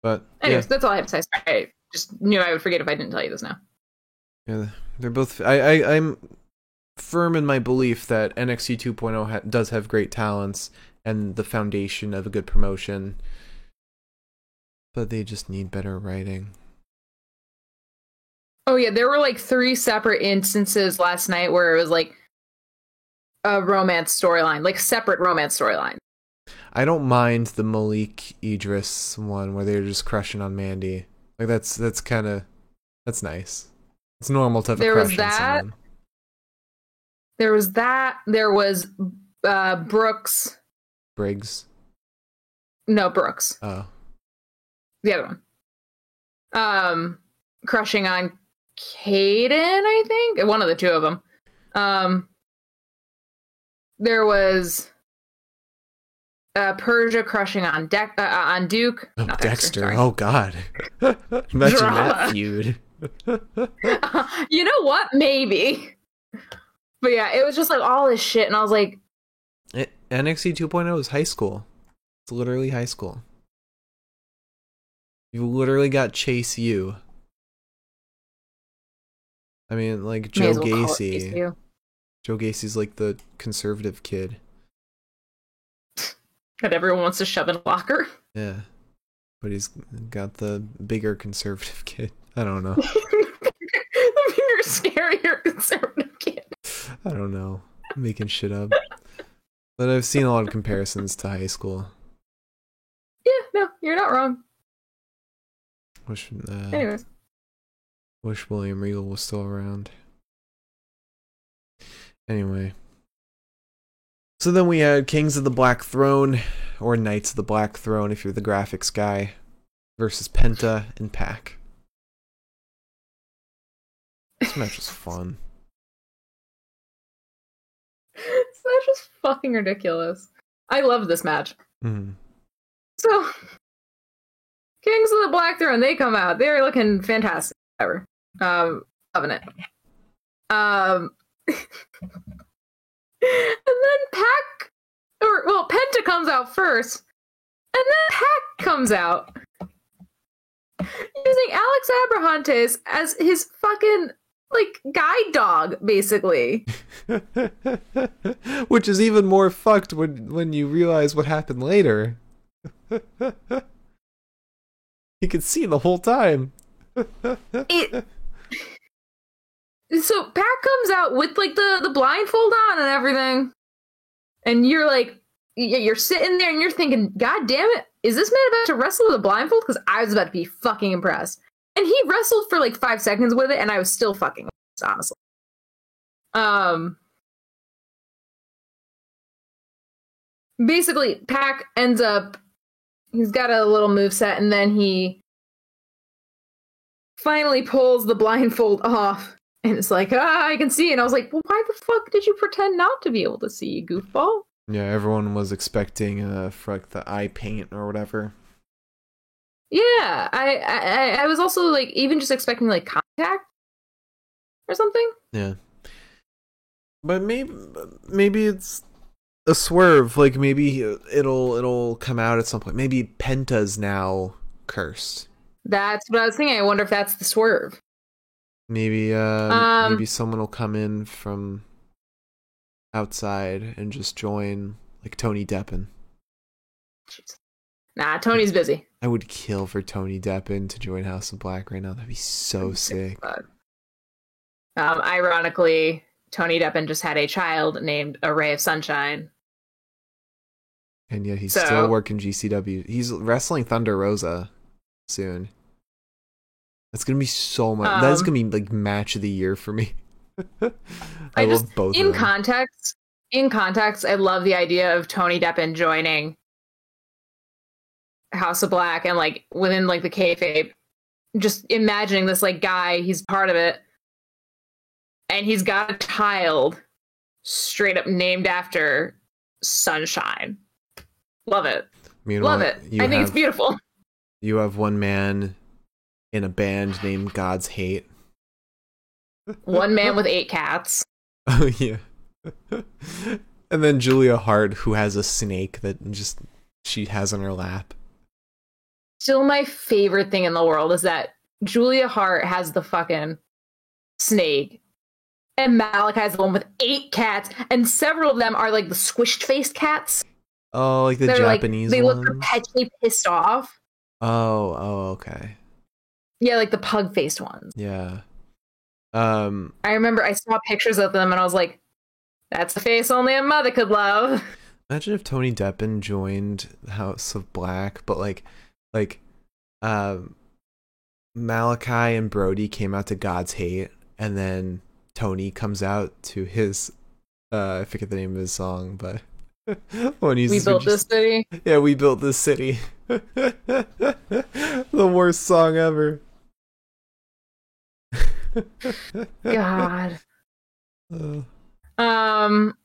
But Anyways, yeah, that's all I have to say. Sorry, I just knew I would forget if I didn't tell you this now. yeah, they're both. I, I I'm firm in my belief that NXT 2.0 ha- does have great talents and the foundation of a good promotion, but they just need better writing. Oh yeah, there were like three separate instances last night where it was like a romance storyline, like separate romance storyline. I don't mind the Malik Idris one where they're just crushing on Mandy. Like that's that's kind of that's nice. It's normal to have There a was crush on that. someone. There was that. There was uh Brooks. Briggs. No, Brooks. Oh, The other one. Um, crushing on Caden, I think one of the two of them. Um, there was uh, Persia crushing on De- uh, on Duke. Oh, Not Dexter. oh God. Imagine Drama. that feud. you know what? Maybe. But yeah, it was just like all this shit, and I was like, It, NXT 2.0 is high school. It's literally high school. You literally got Chase U. I mean, like Joe well Gacy. Joe Gacy's like the conservative kid. that everyone wants to shove in a locker. Yeah. But he's got the bigger conservative kid. I don't know. the bigger, scarier conservative kid. I don't know. I'm making shit up. But I've seen a lot of comparisons to high school. Yeah, no, you're not wrong. Wish, uh, Anyways, wish William Regal was still around. Anyway. So then we had Kings of the Black Throne, or Knights of the Black Throne if you're the graphics guy, versus Penta and Pac. This match was fun. Match was fucking ridiculous. I love this match. Mhm. So, Kings of the Black Throne, they come out. They're looking fantastic. Ever. Um, loving it. Um, and then Pac, or well, Penta comes out first, and then Pac comes out using Alex Abrahantes as his fucking like guide dog, basically. Which is even more fucked when when you realize what happened later. he could see the whole time. it so Pac comes out with like the the blindfold on and everything, and you're like, you're sitting there and you're thinking, God damn it, is this man about to wrestle with a blindfold? Because I was about to be fucking impressed, and he wrestled for like five seconds with it, and I was still fucking honestly. Um. Basically, Pac ends up. He's got a little move set, and then he finally pulls the blindfold off and it's like ah i can see and i was like well why the fuck did you pretend not to be able to see goofball Yeah, everyone was expecting uh for like the eye paint or whatever. Yeah I, I i was also like even just expecting like contact or something Yeah. But maybe maybe it's a swerve. Like maybe it'll it'll come out at some point. Maybe Penta's now cursed. that's what i was thinking i wonder if that's the swerve Maybe uh Um, maybe someone will come in from outside and just join like Tony Deppen. Jeez. Nah tony's busy I would kill for Tony Deppen to join House of Black right now. That'd be so sick. Um ironically tony deppen just had a child named a ray of sunshine And yet he's So- still working GCW. He's wrestling Thunder Rosa soon. That's gonna be so much. That's Um, gonna be like match of the year for me. I, I love just- both in of them. context in context i love the idea of tony deppen joining house of black and like within like the kayfabe just imagining this like guy he's part of it and he's got a child straight up named after sunshine love it Meanwhile, love it i think it's beautiful You have one man in a band named God's Hate. one man with eight cats Oh yeah. and then Julia Hart, who has a snake that just she has on her lap. Still my favorite thing in the world is that Julia Hart has the fucking snake. And Malakai has the one with eight cats, and several of them are like the squished faced cats. Oh, like the They're Japanese like they ones. look perpetually pissed off. oh, oh, okay. Yeah, like the pug faced ones. Yeah. Um, I remember I saw pictures of them and I was like, that's the face only a mother could love. imagine if Tony Deppen joined House of Black, but like, like, um, Malakai and Brody came out to God's Hate, and then Tony comes out to his, uh, I forget the name of his song, but when he's we built just- this city. Yeah, we built this city. the worst song ever. God. Uh, Um.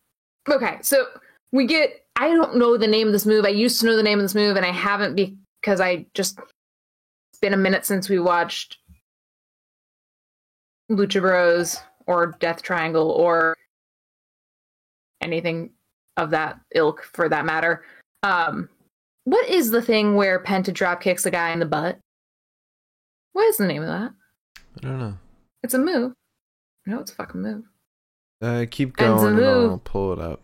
Okay, so we get. I don't know the name of this move. I used to know the name of this move, and I haven't because I just. It's been a minute since we watched Lucha Bros or Death Triangle or anything of that ilk, for that matter. Um, what is the thing where Penta drop kicks a guy in the butt? What is the name of that? I don't know. It's a move. No, it's a fucking move. Uh, keep going and Zamu. I'll pull it up.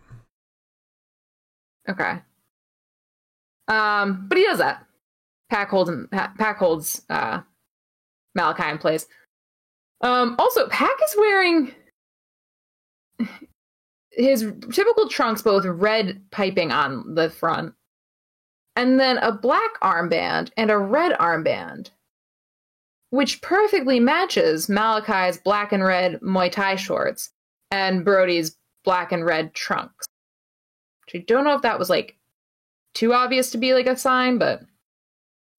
Okay. Um, but he does that. Pac holds him. Pa- Pac holds uh, Malakai in place. Um, also, Pac is wearing his typical trunks, both red piping on the front, and then a black armband and a red armband, which perfectly matches Malakai's black and red Muay Thai shorts and Brody's black and red trunks. Which I don't know if that was like too obvious to be like a sign, but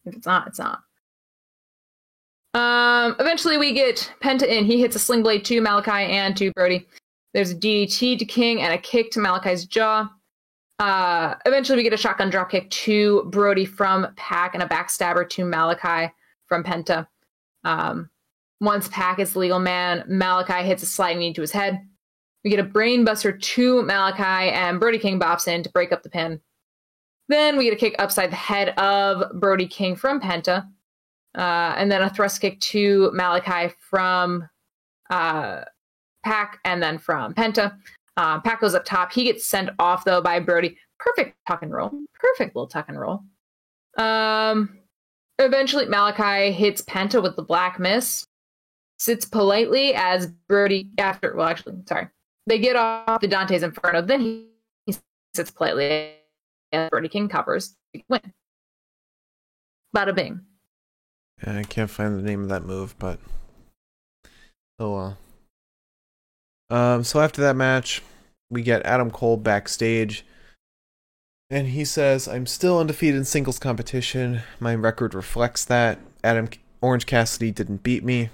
if it's not, it's not. Um, eventually we get Penta in. He hits a sling blade to Malakai and to Brody. There's a DDT to King and a kick to Malakai's jaw. Uh, eventually we get a shotgun drop kick to Brody from Pac and a backstabber to Malakai from Penta. Um, once Pac is legal man, Malakai hits a sliding knee to his head. We get a brainbuster to Malakai, and Brody King bops in to break up the pin. Then we get a kick upside the head of Brody King from Penta, uh, and then a thrust kick to Malakai from uh, Pac, and then from Penta. Uh, Pac goes up top. He gets sent off though by Brody. Perfect tuck and roll. Perfect little tuck and roll. Um, eventually Malakai hits Penta with the Black Mass. Sits politely as Brody after. Well, actually, sorry. They get off the Dante's Inferno. Then he, he sits politely and Brody King covers. to Win. Bada bing. Yeah, I can't find the name of that move, but oh well. Um, so after that match, we get Adam Cole backstage, and he says, "I'm still undefeated in singles competition. My record reflects that. Adam Orange Cassidy didn't beat me.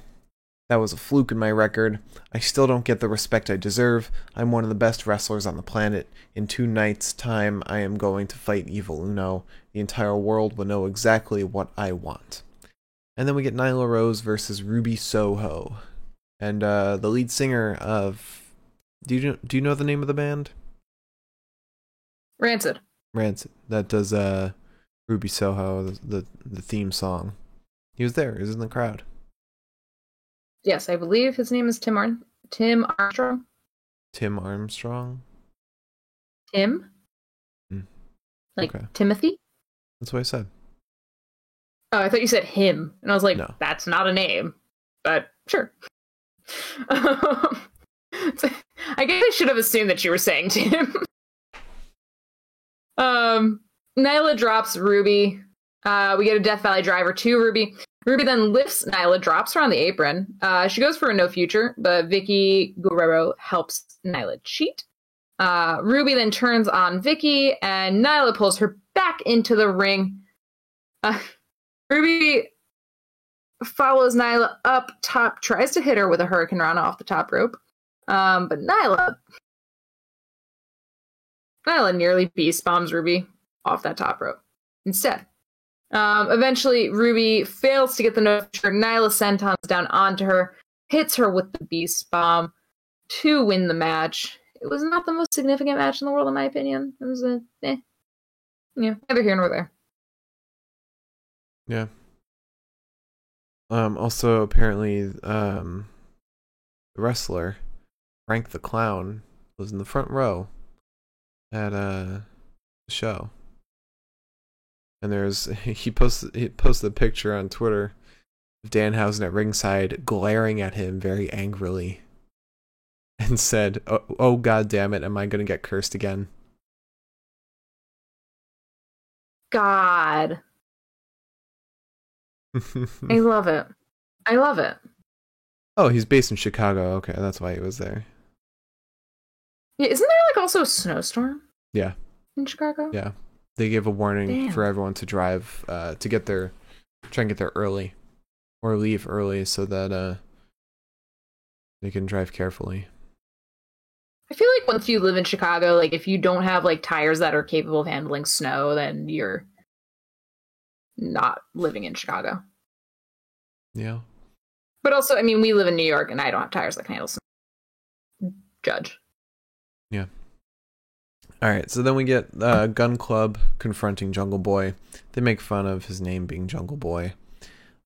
That was a fluke in my record. I still don't get the respect I deserve. I'm one of the best wrestlers on the planet. In two nights' time, I am going to fight Evil Uno. The entire world will know exactly what I want." And then we get Nyla Rose versus Ruby Soho. And uh, the lead singer of do you do you know the name of the band? Rancid. Rancid. That does uh Ruby Soho the the, the theme song. He was there. He was in the crowd. Yes, I believe his name is Tim Ar- Tim Armstrong. Tim Armstrong. Tim? Hmm. Like Okay. Timothy? That's what I said. Oh, I thought you said him. And I was like, No. that's not a name. But sure. Um, so- I guess I should have assumed that you were saying Tim. um, Nyla drops Ruby. Uh, we get a Death Valley driver to Ruby. Ruby then lifts Nyla, drops her on the apron. Uh, she goes for a no future, but Vickie Guerrero helps Nyla cheat. Uh, Ruby then turns on Vicky, and Nyla pulls her back into the ring. Uh, Ruby follows Nyla up top, tries to hit her with a hurricanrana off the top rope. Um, but Nyla, Nyla nearly beast bombs Ruby off that top rope instead. Um, eventually, Ruby fails to get the note. Nyla sentons down onto her, hits her with the beast bomb to win the match. It was not the most significant match in the world, in my opinion. It was a eh. Yeah, neither here nor there. Yeah. Um also apparently um the wrestler Frank the Clown was in the front row at uh the show. And there's he posted he posted a picture on Twitter of Danhausen at ringside glaring at him very angrily and said, "Oh, oh god damn it, am I going to get cursed again?" God, I love it. I love it. oh, he's based in Chicago. Okay, that's why he was there. Yeah, isn't there like also a snowstorm? Yeah. in Chicago? Yeah, they gave a warning Damn. for everyone to drive uh, to get there, try and get there early, or leave early so that uh, they can drive carefully. I feel like once you live in Chicago, like if you don't have like tires that are capable of handling snow, then you're not living in Chicago. Yeah. But also, I mean, we live in New York, and I don't have tires that can handle snow. Judge. All right, so then we get uh, Gunn Club confronting Jungle Boy. They make fun of his name being Jungle Boy.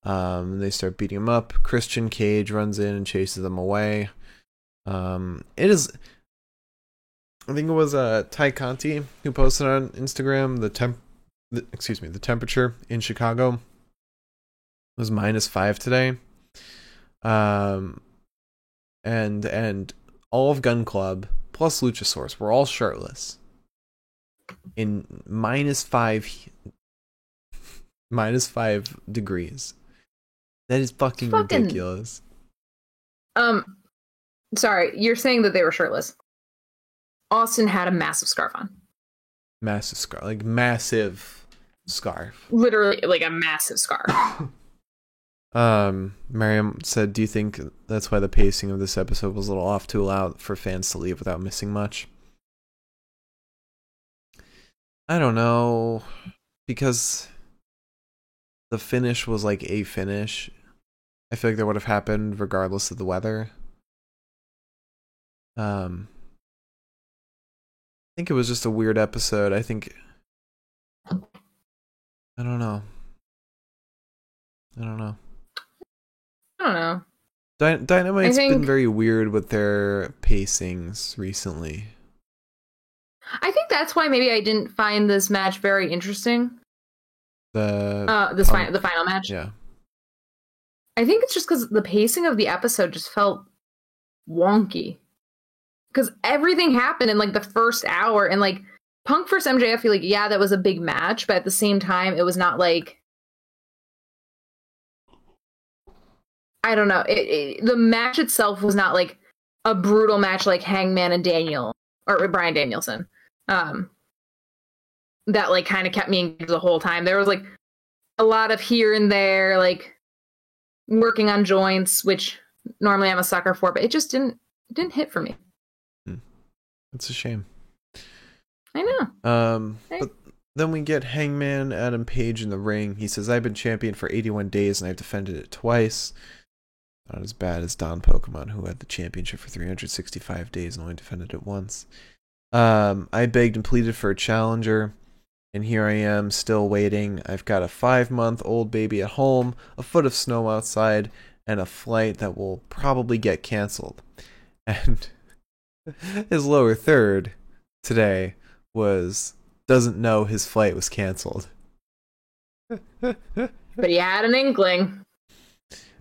Um, they start beating him up. Christian Cage runs in and chases them away. Um, it is, I think it was uh, Tay Conti who posted on Instagram the temp, the, excuse me, the temperature in Chicago was minus five today. Um, and and all of Gunn Club plus Luchasaurus were all shirtless in minus five minus five degrees. That is fucking, Fucking- ridiculous. Um, sorry, you're saying that they were shirtless. Austin had a massive scarf on, Massive scarf, like massive scarf. literally like a massive scarf. Um, Miriam said, "Do you think that's why the pacing of this episode was a little off to allow for fans to leave without missing much?" I don't know, because the finish was like a finish. I feel like that would have happened regardless of the weather. Um, I think it was just a weird episode. I think I don't know. I don't know. I don't know. Dy- Dynamite's been very weird with their pacings recently. I think that's why maybe I didn't find this match very interesting. The Uh, this Um, fi- the final match. yeah, I think it's just because the pacing of the episode just felt wonky. Because everything happened in like the first hour, and like Punk versus MJF, I feel like yeah, that was a big match, but at the same time, it was not like I don't know. It, it, the match itself was not like a brutal match like Hangman and Daniel or Bryan Danielson. Um, that like kind of kept me engaged the whole time. There was like a lot of here and there, like working on joints, which normally I'm a sucker for, but it just didn't it didn't hit for me. it's a shame. I know. Um, but then we get Hangman Adam Page in the ring. He says, "I've been champion for 81 days and I've defended it twice. Not as bad as Don Pokemon, who had the championship for 365 days and only defended it once. Um, I begged and pleaded for a challenger." And here I am, still waiting. I've got a five month old baby at home, a foot of snow outside, and a flight that will probably get canceled. And his lower third today was doesn't know his flight was canceled. But he had an inkling.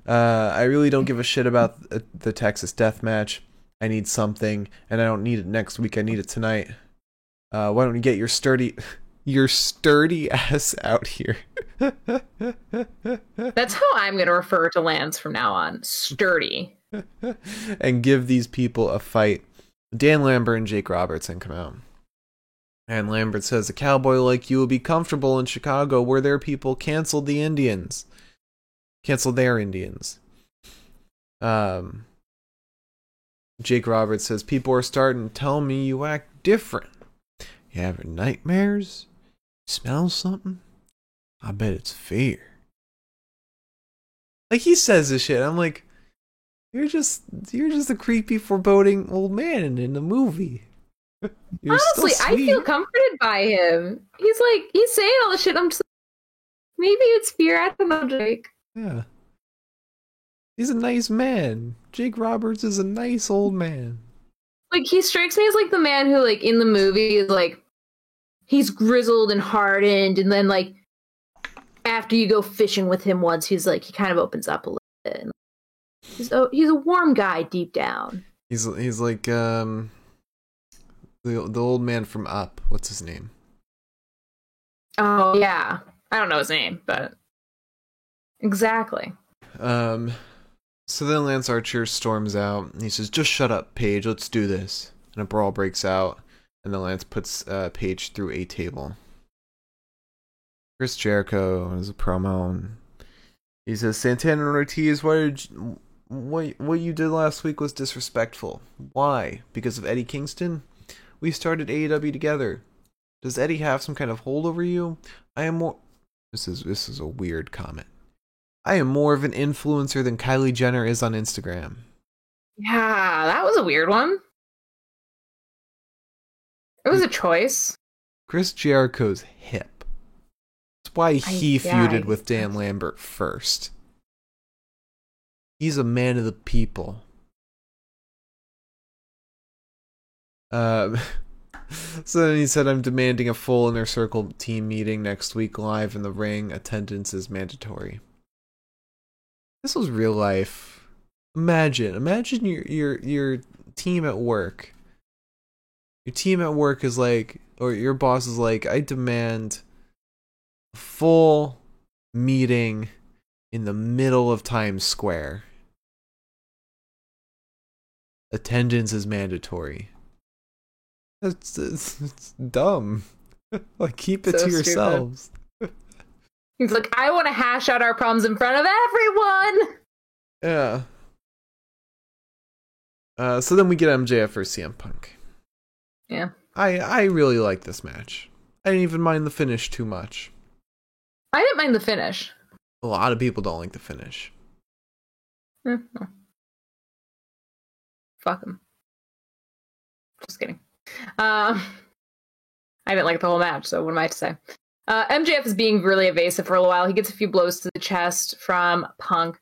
Uh, I really don't give a shit about the, the Texas death match. I need something, and I don't need it next week. I need it tonight. Uh, why don't you get your sturdy, your sturdy ass out here? That's how I'm gonna refer to Lance from now on. Sturdy. and give these people a fight. Dan Lambert and Jake Robertson come out. And Lambert says, A cowboy like you will be comfortable in Chicago where their people canceled the Indians. Canceled their Indians. Um, Jake Roberts says, People are starting to tell me you act different. You having nightmares? Smell something? I bet it's fear. Like he says this shit. I'm like, you're just you're just a creepy, foreboding old man in the movie. You're Honestly, I feel comforted by him. He's like he's saying all this shit. I'm just maybe it's fear. I don't know, Jake. Yeah. He's a nice man. Jake Roberts is a nice old man. Like he strikes me as like the man who like in the movie is like he's grizzled and hardened, and then like after you go fishing with him once, he's like he kind of opens up a little bit. And he's a he's a warm guy deep down. He's he's like um the the old man from Up. What's his name? Oh yeah, I don't know his name, but exactly. Um so then Lance Archer storms out and he says, Just shut up, Page, let's do this. And a brawl breaks out. And then Lance puts uh, Page through a table. Chris Jericho is a promo. And he says Santana and Ortiz, why did you, what what you did last week was disrespectful. Why? Because of Eddie Kingston? We started AEW together. Does Eddie have some kind of hold over you? I am more. This is this is a weird comment. I am more of an influencer than Kylie Jenner is on Instagram. Yeah, that was a weird one. It was a choice. Chris Jericho's hip. That's why he I- yeah, feuded I- with Dan Lambert first. He's a man of the people. Um, so then he said, I'm demanding a full inner circle team meeting next week live in the ring. Attendance is mandatory. This was real life. Imagine, imagine your your your team at work. Your team at work is like, or your boss is like, I demand a full meeting in the middle of Times Square. Attendance is mandatory. That's it's, it's dumb. like keep it So to stupid. He's like, I want to hash out our problems in front of everyone. Yeah. Uh, so then we get MJF versus CM Punk. Yeah. I I really like this match. I didn't even mind the finish too much. I didn't mind the finish. A lot of people don't like the finish. Eh. Fuck him. Just kidding. Um, I didn't like the whole match, so what am I to say? Uh, MJF is being really evasive for a while. He gets a few blows to the chest from Punk.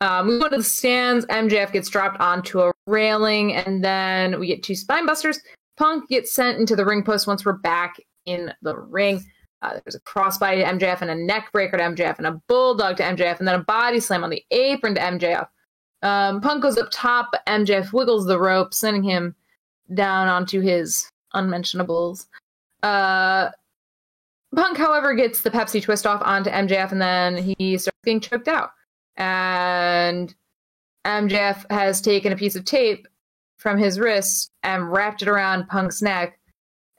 Um, we go to the stands. MJF gets dropped onto a railing, and then we get two spine busters. Punk gets sent into the ring post once we're back in the ring. Uh, there's a crossbody to MJF and a neck breaker to MJF and a bulldog to MJF and then a body slam on the apron to MJF. Um, Punk goes up top, MJF wiggles the rope, sending him down onto his unmentionables. Uh, Punk, however, gets the Pepsi twist off onto MJF and then he starts being choked out. And MJF has taken a piece of tape from his wrist and wrapped it around Punk's neck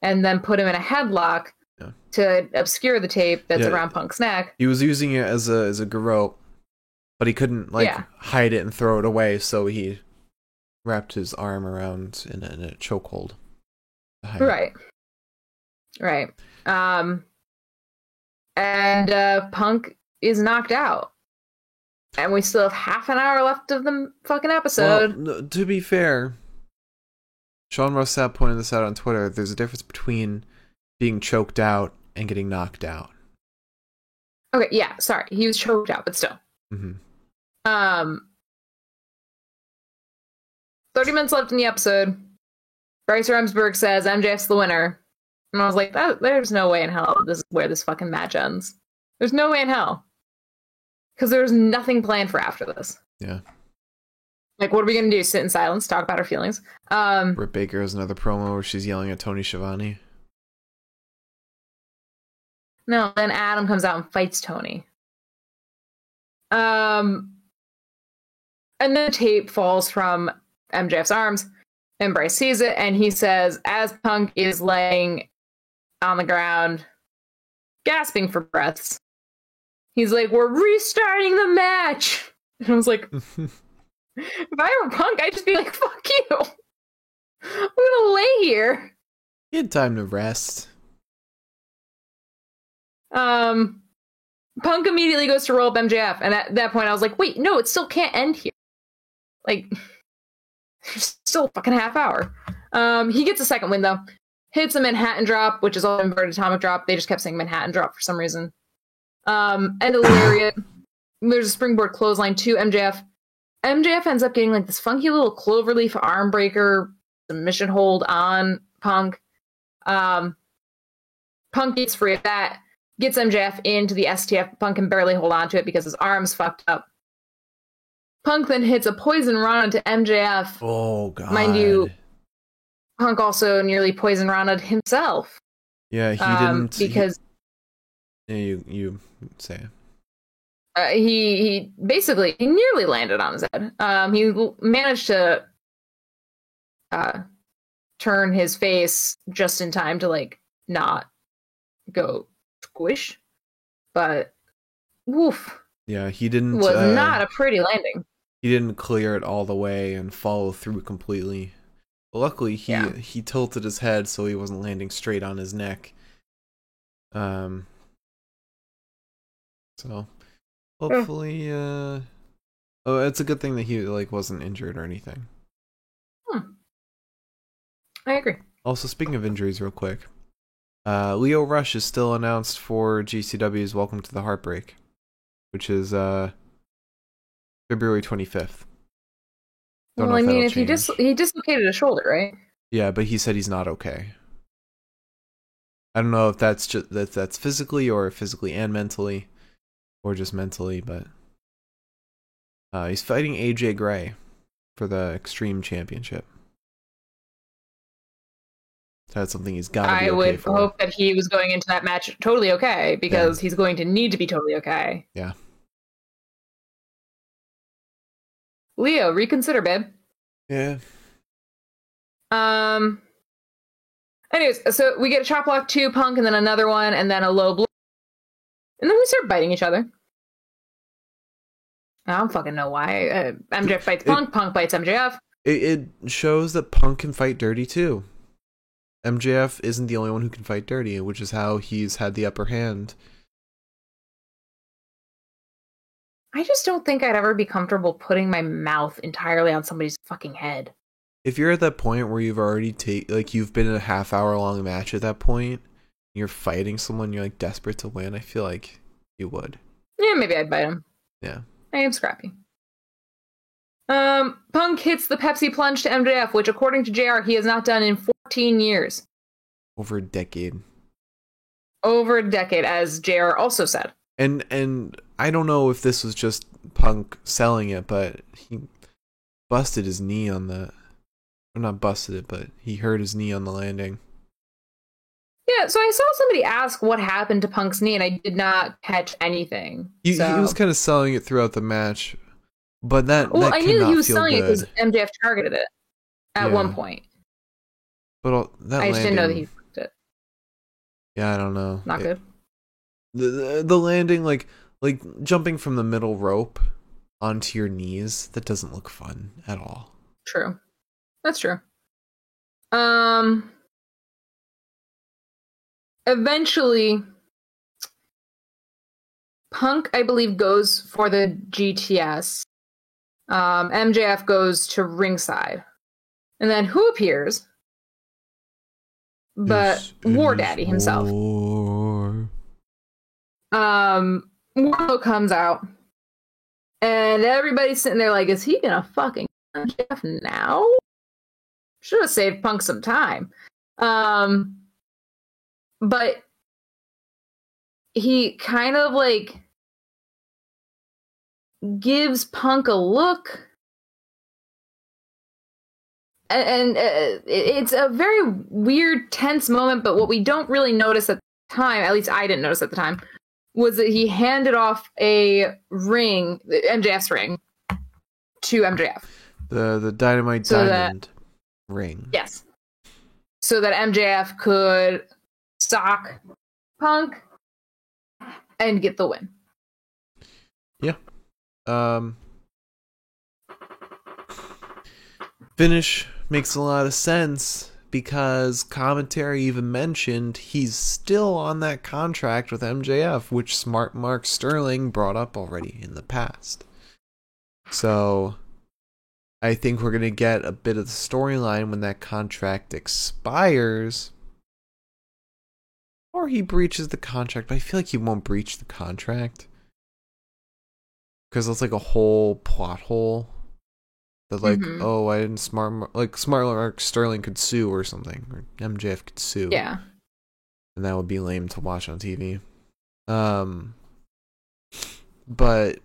and then put him in a headlock Yeah. to obscure the tape that's Yeah. around Punk's neck. He was using it as a as a garrote, but he couldn't like Yeah. hide it and throw it away, so he wrapped his arm around in a, in a chokehold. hide it. Right. Right. Um and uh Punk is knocked out. And we still have half an hour left of the fucking episode. no, to be fair, Sean Ross Sapp pointed this out on Twitter. There's a difference between being choked out and getting knocked out. okay, yeah, sorry. He was choked out, but still. hmm Um 30 minutes left in the episode. Bryce Remsburg says MJF's the winner. And I was like, that, there's no way in hell this is where this fucking match ends. There's no way in hell. Because there's nothing planned for after this. Yeah. Like, what are we going to do? Sit in silence, talk about our feelings? Um, Britt Baker has another promo where she's yelling at Tony Schiavone. no, then Adam comes out and fights Tony. Um, and the tape falls from MJF's arms, and Bryce sees it, and he says, as Punk is laying on the ground, gasping for breaths, he's like, "We're restarting the match." And I was like, if I were Punk, I'd just be like, "Fuck you." I'm gonna lay here. he had time to rest. Um, Punk immediately goes to roll up MJF, and at that point, I was like, "Wait, no, it still can't end here. Like, there's still a fucking half hour." Um, he gets a second win though, hits a Manhattan drop, which is all inverted atomic drop. They just kept saying Manhattan drop for some reason. Um, and a lariat. There's a springboard clothesline to MJF. MJF ends up getting like this funky little cloverleaf arm breaker submission hold on Punk. Um, Punk gets free of that gets MJF into the STF. Punk can barely hold on to it because his arm's fucked up. Punk then hits a poison Rana to MJF. Oh god. Mind you- Punk also nearly poisoned Rana himself yeah, he um, didn't he- because yeah, you you say. it. uh, he he basically he nearly landed on his head. Um, he managed to uh, turn his face just in time to like not go squish. But woof Yeah, he didn't. was uh, not a pretty landing. he didn't clear it all the way and follow through completely. Luckily, he Yeah. he tilted his head so he wasn't landing straight on his neck. Um. So, hopefully, uh, oh, it's a good thing that he like wasn't injured or anything. Hmm. I agree. Also, speaking of injuries, real quick, uh, Lio Rush is still announced for GCW's Welcome to the Heartbreak, which is uh February twenty fifth. Don't well, I mean, if he dis- he dislocated a shoulder, right? Yeah, but he said he's not okay. I don't know if that's just that that's physically or physically and mentally, or just mentally, but uh, he's fighting AJ Gray for the Extreme Championship. So that's something he's got to I okay would for. hope that he was going into that match totally okay because he's going to need to be totally okay. Yeah. Lio, reconsider, babe. Yeah. Um. Anyways, so we get a chop block to Punk, and then another one, and then a low blow, and then we start biting each other. I don't fucking know why. Uh, MJF bites It- Punk, Punk bites MJF. It, it shows that Punk can fight dirty too. MJF isn't the only one who can fight dirty, which is how he's had the upper hand. I just don't think I'd ever be comfortable putting my mouth entirely on somebody's fucking head. If you're at that point where you've already take like you've been in a half hour long match at that point, you're fighting someone, you're like desperate to win. I feel like you would. Yeah, maybe I'd bite him. Yeah. I am scrappy. Um, Punk hits the Pepsi plunge to MJF, which, according to JR, he has not done in 14 years. Over a decade. Over a decade, as JR also said. And and I don't know if this was just Punk selling it, but he busted his knee on the or not busted it, but he hurt his knee on the landing. Yeah, so I saw somebody ask what happened to Punk's knee, and I did not catch anything. He, so. he was kind of selling it throughout the match, but that well, that I knew he was selling it because MJF targeted it at Yeah. one point. But all, that I just didn't know that he fucked it. Yeah, I don't know. Not It- good. The, the the landing like like jumping from the middle rope onto your knees that doesn't look fun at all. True. That's true. Um eventually Punk I believe goes for the GTS. Um MJF goes to ringside. And then who appears? But War Daddy himself. war. Um Wardlow comes out. And everybody's sitting there like, is he gonna fucking Jeff now? Should have saved Punk some time. Um but he kind of like gives Punk a look. A- And, uh, it's a very weird, tense moment, but what we don't really notice at the time, at least I didn't notice at the time, was that he handed off a ring, MJF's ring, to MJF. The the dynamite So that- diamond ring. Yes. So that MJF could sock Punk and get the win. Yeah. Um finish makes a lot of sense because commentary even mentioned he's still on that contract with MJF, which smart Mark Sterling brought up already in the past. So I think we're going to get a bit of the storyline when that contract expires. Or he breaches the contract, but I feel like he won't breach the contract because it's like a whole plot hole that like Mhm. oh I didn't smart like smart Mark Sterling could sue or something or MJF could sue Yeah. and that would be lame to watch on TV um but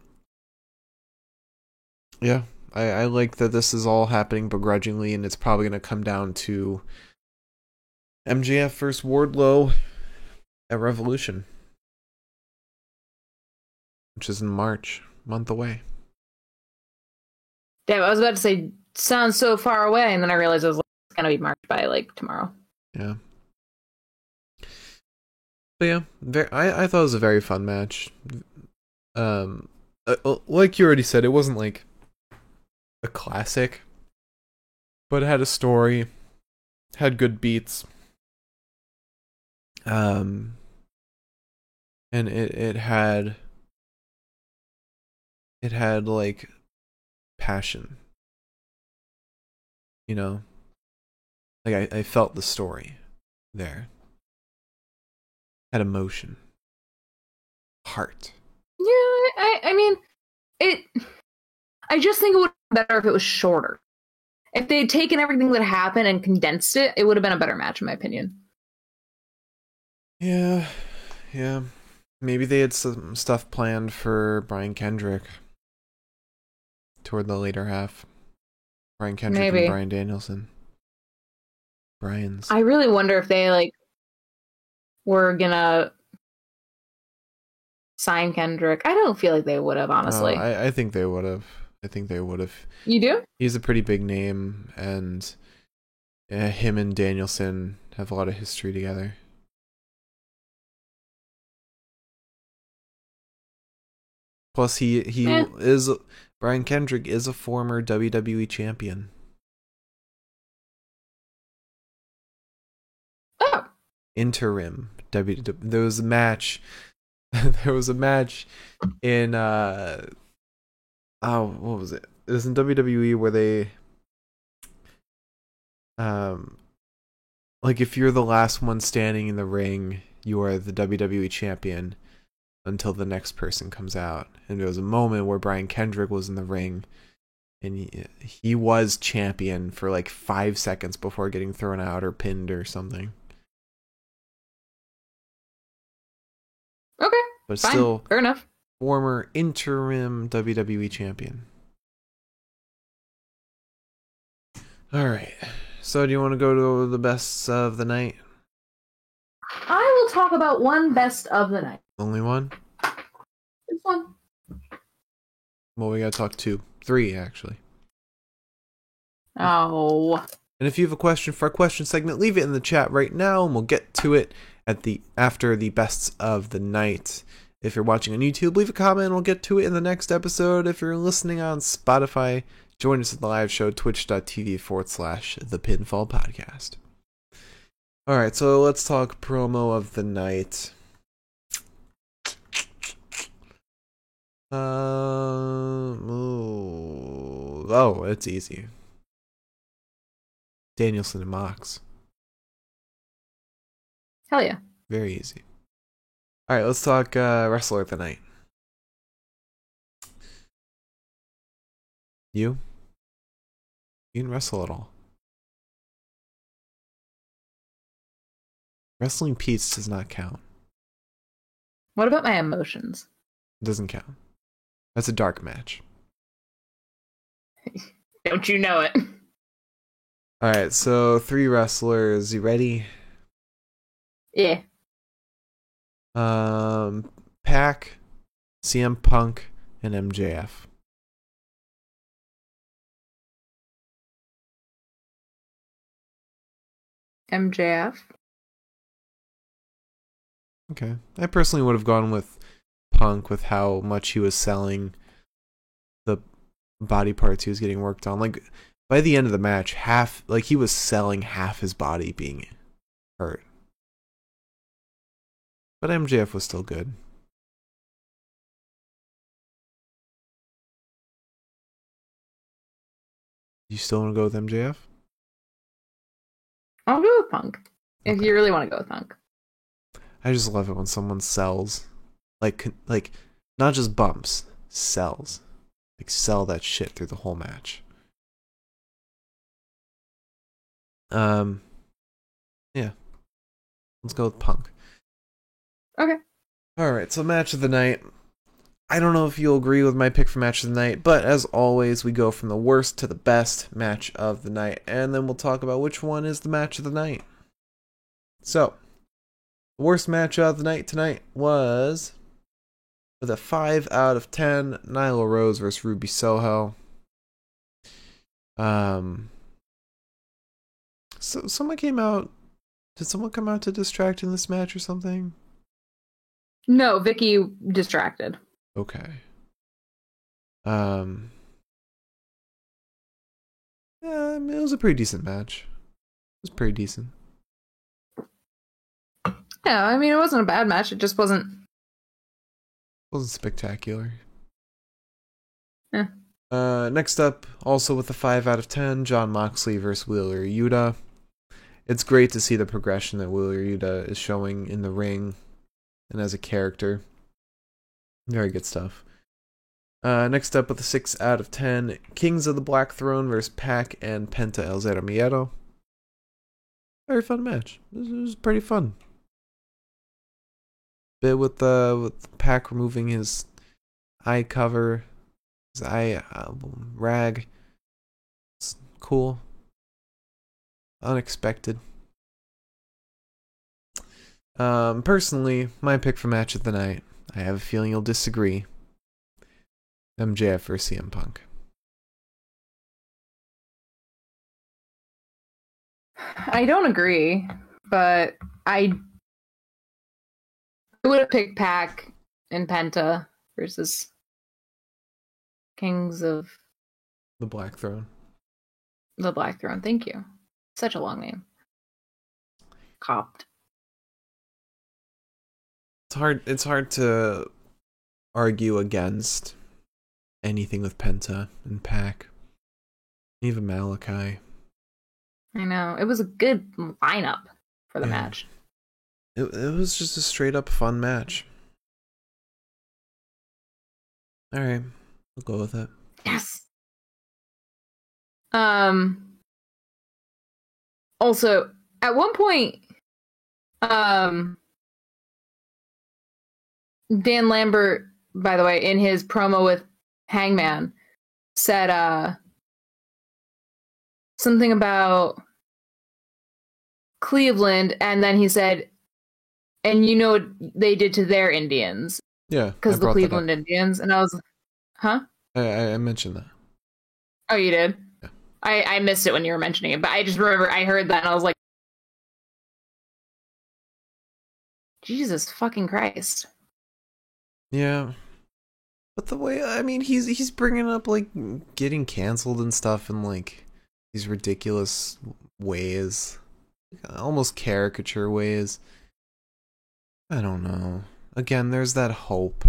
yeah I I like that this is all happening begrudgingly and it's probably gonna come down to MJF versus Wardlow at Revolution which is in March month away Damn, I was about to say sounds so far away, and then I realized it was like gonna be marked by like tomorrow. Yeah. But yeah, very, I I thought it was a very fun match. Um, uh, uh, like you already said, it wasn't like a classic, but it had a story, had good beats. Um, and it it had it had like passion. You know, like I, I felt the story there. Had emotion. Heart. Yeah, I I mean it I just think it would be better if it was shorter. If they had taken everything that happened and condensed it, it would have been a better match in my opinion. Yeah. Yeah. Maybe they had some stuff planned for Brian Kendrick toward the later half. Brian Kendrick Maybe. and Bryan Danielson. Brian's. I really wonder if they like were gonna sign Kendrick. I don't feel like they would have, honestly. Oh, I, I think they would have. I think they would have. you do? He's a pretty big name, and uh, him and Danielson have a lot of history together. Plus, he he Eh. is Brian Kendrick is a former WWE champion. Oh. interim W. There was a match. there was a match in uh oh what was it? It was in WWE where they um like if you're the last one standing in the ring, you are the WWE champion until the next person comes out. And there was a moment where Brian Kendrick was in the ring and he, he was champion for like 5 seconds before getting thrown out or pinned or something. Okay, But fine. still Fair enough. former interim WWE champion. All right. So, do you want to go to the best of the night? I will talk about one best of the night. Only one? This one. Well, we got to talk two. Three, actually. Oh. And if you have a question for our question segment, leave it in the chat right now and we'll get to it at the after the bests of the night. If you're watching on YouTube, leave a comment and we'll get to it in the next episode. If you're listening on Spotify, join us at the live show, twitch.tv forward slash the pinfall podcast. Alright, so let's talk promo of the night. Um, ooh. oh, it's easy. Danielson and Mox. Hell yeah. Very easy. All right, let's talk uh, wrestler of the night. You? You can wrestle at all. Wrestling Pete's does not count. What about my emotions? Doesn't count. That's a dark match. Don't you know it? All right, so three wrestlers. You ready? Yeah. Um, Pac, CM Punk, and MJF. MJF. Okay. I personally would have gone with Punk with how much he was selling the body parts he was getting worked on. Like by the end of the match, half like he was selling half his body being hurt. But MJF was still good. You still want to go with MJF? I'll go with Punk. If you really want to go with Punk. I just love it when someone sells, like like not just bumps, sells, like sell that shit through the whole match. Um, yeah, let's go with Punk. Okay. All right, so match of the night. I don't know if you'll agree with my pick for match of the night, but as always, we go from the worst to the best match of the night, and then we'll talk about which one is the match of the night. So, the worst match of the night tonight was with a 5 out of 10 Nyla Rose versus Ruby Soho. Um So someone came out. Did someone come out to distract in this match or something? No, Vickie distracted. Okay. Um. Yeah, it was a pretty decent match. It was pretty decent. Yeah, I mean, it wasn't a bad match. It just wasn't. Wasn't spectacular. Yeah. Uh, next up, also with a 5 out of 10, Jon Moxley versus Wheeler Yuta. It's great to see the progression that Wheeler Yuta is showing in the ring and as a character. Very good stuff. Uh, next up with a 6 out of 10, Kings of the Black Throne versus Pac and Penta El Zero Miedo. Very fun match. This was pretty fun. Bit with the with Pac removing his eye cover, his eye uh, rag. It's cool. Unexpected. Um, personally, my pick for match of the night. I have a feeling you'll disagree. MJF versus CM Punk. I don't agree, but I I would have picked Pac and Penta versus Kings of The Black Throne. the Black Throne. Thank you. Such a long name. Copped. It's hard. It's hard to argue against anything with Penta and Pac, even Malakai. I know. It was a good lineup for the Yeah. match. It it was just a straight up fun match. All right, I'll go with it. Yes. Um also at one point um Dan Lambert by the way in his promo with Hangman said uh something about Cleveland and then he said and you know what they did to their Indians Yeah, because the brought that up. Cleveland Indians and I was huh I, I I mentioned that. Oh, you did? Yeah. I, I missed it when you were mentioning it, but I just remember I heard that and I was like, Jesus fucking Christ. Yeah, but the way I mean, he's he's bringing up like getting canceled and stuff and like these ridiculous ways, almost caricature ways. I don't know. Again, there's that hope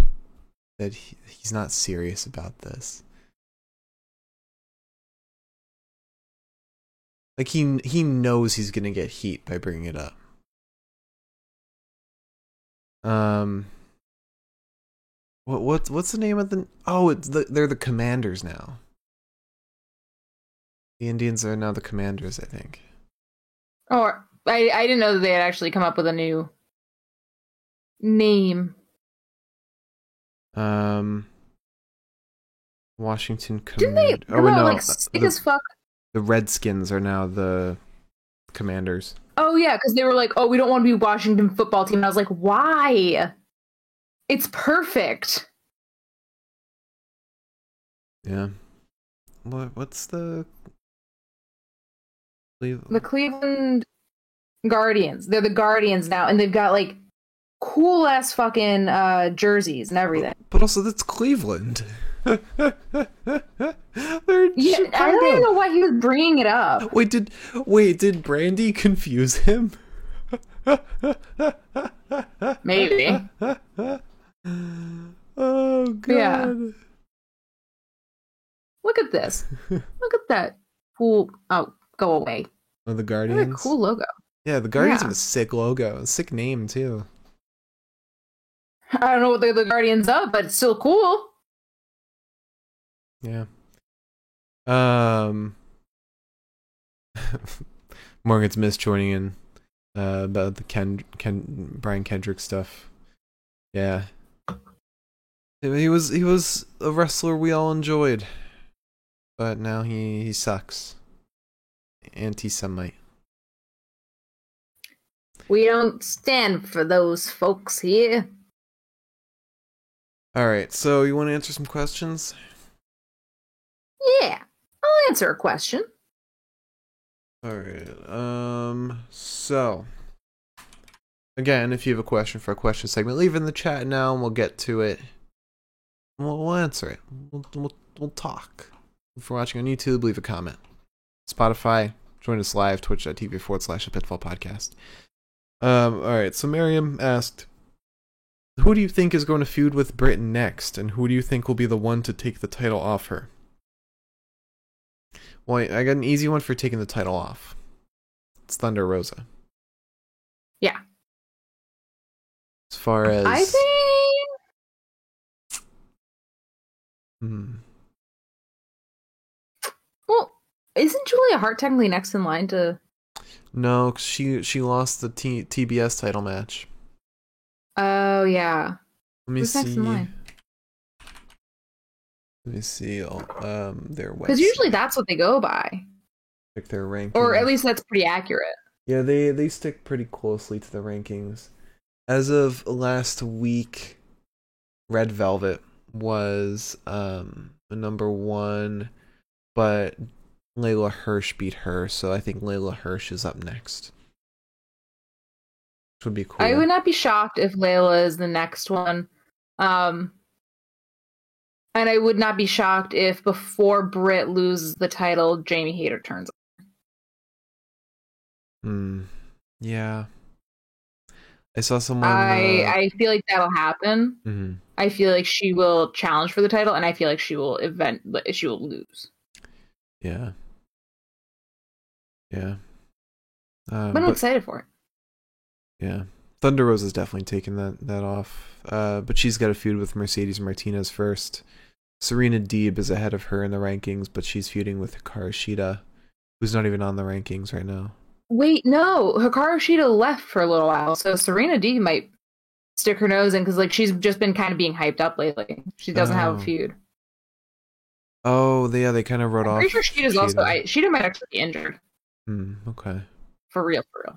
that he, he's not serious about this. Like he he knows he's gonna get heat by bringing it up. Um. What what what's the name of the? Oh, it's the they're the commanders now. The Indians are now the commanders, I think. Or I, I didn't know that they had actually come up with a new name. Um. Washington Didn't they Command. Oh no, like sick the, as fuck? the Redskins are now the commanders. Oh yeah, because they were like, "Oh, we don't want to be Washington football team." And I was like, "Why? It's perfect." Yeah. What what's the? Cleve- The Cleveland Guardians. They're the Guardians now, and they've got like cool ass fucking uh, jerseys and everything. But also, that's Cleveland. Yeah, I don't even know why he was bringing it up. Wait, did wait did Brandi confuse him? Maybe. Oh god. Yeah. Look at this. Look at that cool. Oh, go away. Oh, the What a Guardians. cool logo. Yeah, the Guardians Yeah. have a sick logo, a sick name too. I don't know what they're the Guardians of, but it's still cool. Yeah. Um. Morgan's Miss joining in uh, about the Ken Ken Brian Kendrick stuff. Yeah. He was he was a wrestler we all enjoyed, but now he he sucks. Anti-Semite. We don't stand for those folks here. All right, so you want to answer some questions? Yeah, I'll answer a question. All right. Um. So, again, if you have a question for a question segment, leave it in the chat now, and we'll get to it. We'll, we'll answer it. We'll, we'll we'll talk. If you're watching on YouTube, leave a comment. Spotify, join us live, twitch.tv forward slash a pinfall podcast. Um, all right, so Miriam asked, who do you think is going to feud with Britt next, and who do you think will be the one to take the title off her? Well, I got an easy one for taking the title off. It's Thunder Rosa. Yeah. As far as I think Hmm. well, isn't Julia Hart technically next in line to No, she she lost the T- TBS title match. Oh yeah. Let me see. next in line? Let me see. oh, Um, their Because usually that's what they go by. check their ranking. Or at least that's pretty accurate. Yeah, they they stick pretty closely to the rankings. As of last week, Red Velvet was um number one, but Leyla Hirsch beat her, so I think Leyla Hirsch is up next. Which would be cool. I would not be shocked if Leyla is the next one. Um and I would not be shocked if before Britt loses the title, Jamie Hayter turns up. Hmm. Yeah. I saw someone. I uh, I feel like that'll happen. mhm. I feel like she will challenge for the title, and I feel like she will event she will lose. Yeah. Yeah. Um, But I'm but- excited for it. Yeah. Thunder Rosa is definitely taking that that off. Uh, but she's got a feud with Mercedes Martinez first. Serena Deeb is ahead of her in the rankings, but she's feuding with Hikaru Shida, who's not even on the rankings right now. Wait, no, Hikaru Shida left for a little while, so Serena Deeb might stick her nose in because like she's just been kind of being hyped up lately. She doesn't have Oh. a feud. Oh, they, yeah, they kind of wrote I'm off. pretty sure also Shida. I, Shida might actually be injured Hmm, okay. for real, for real.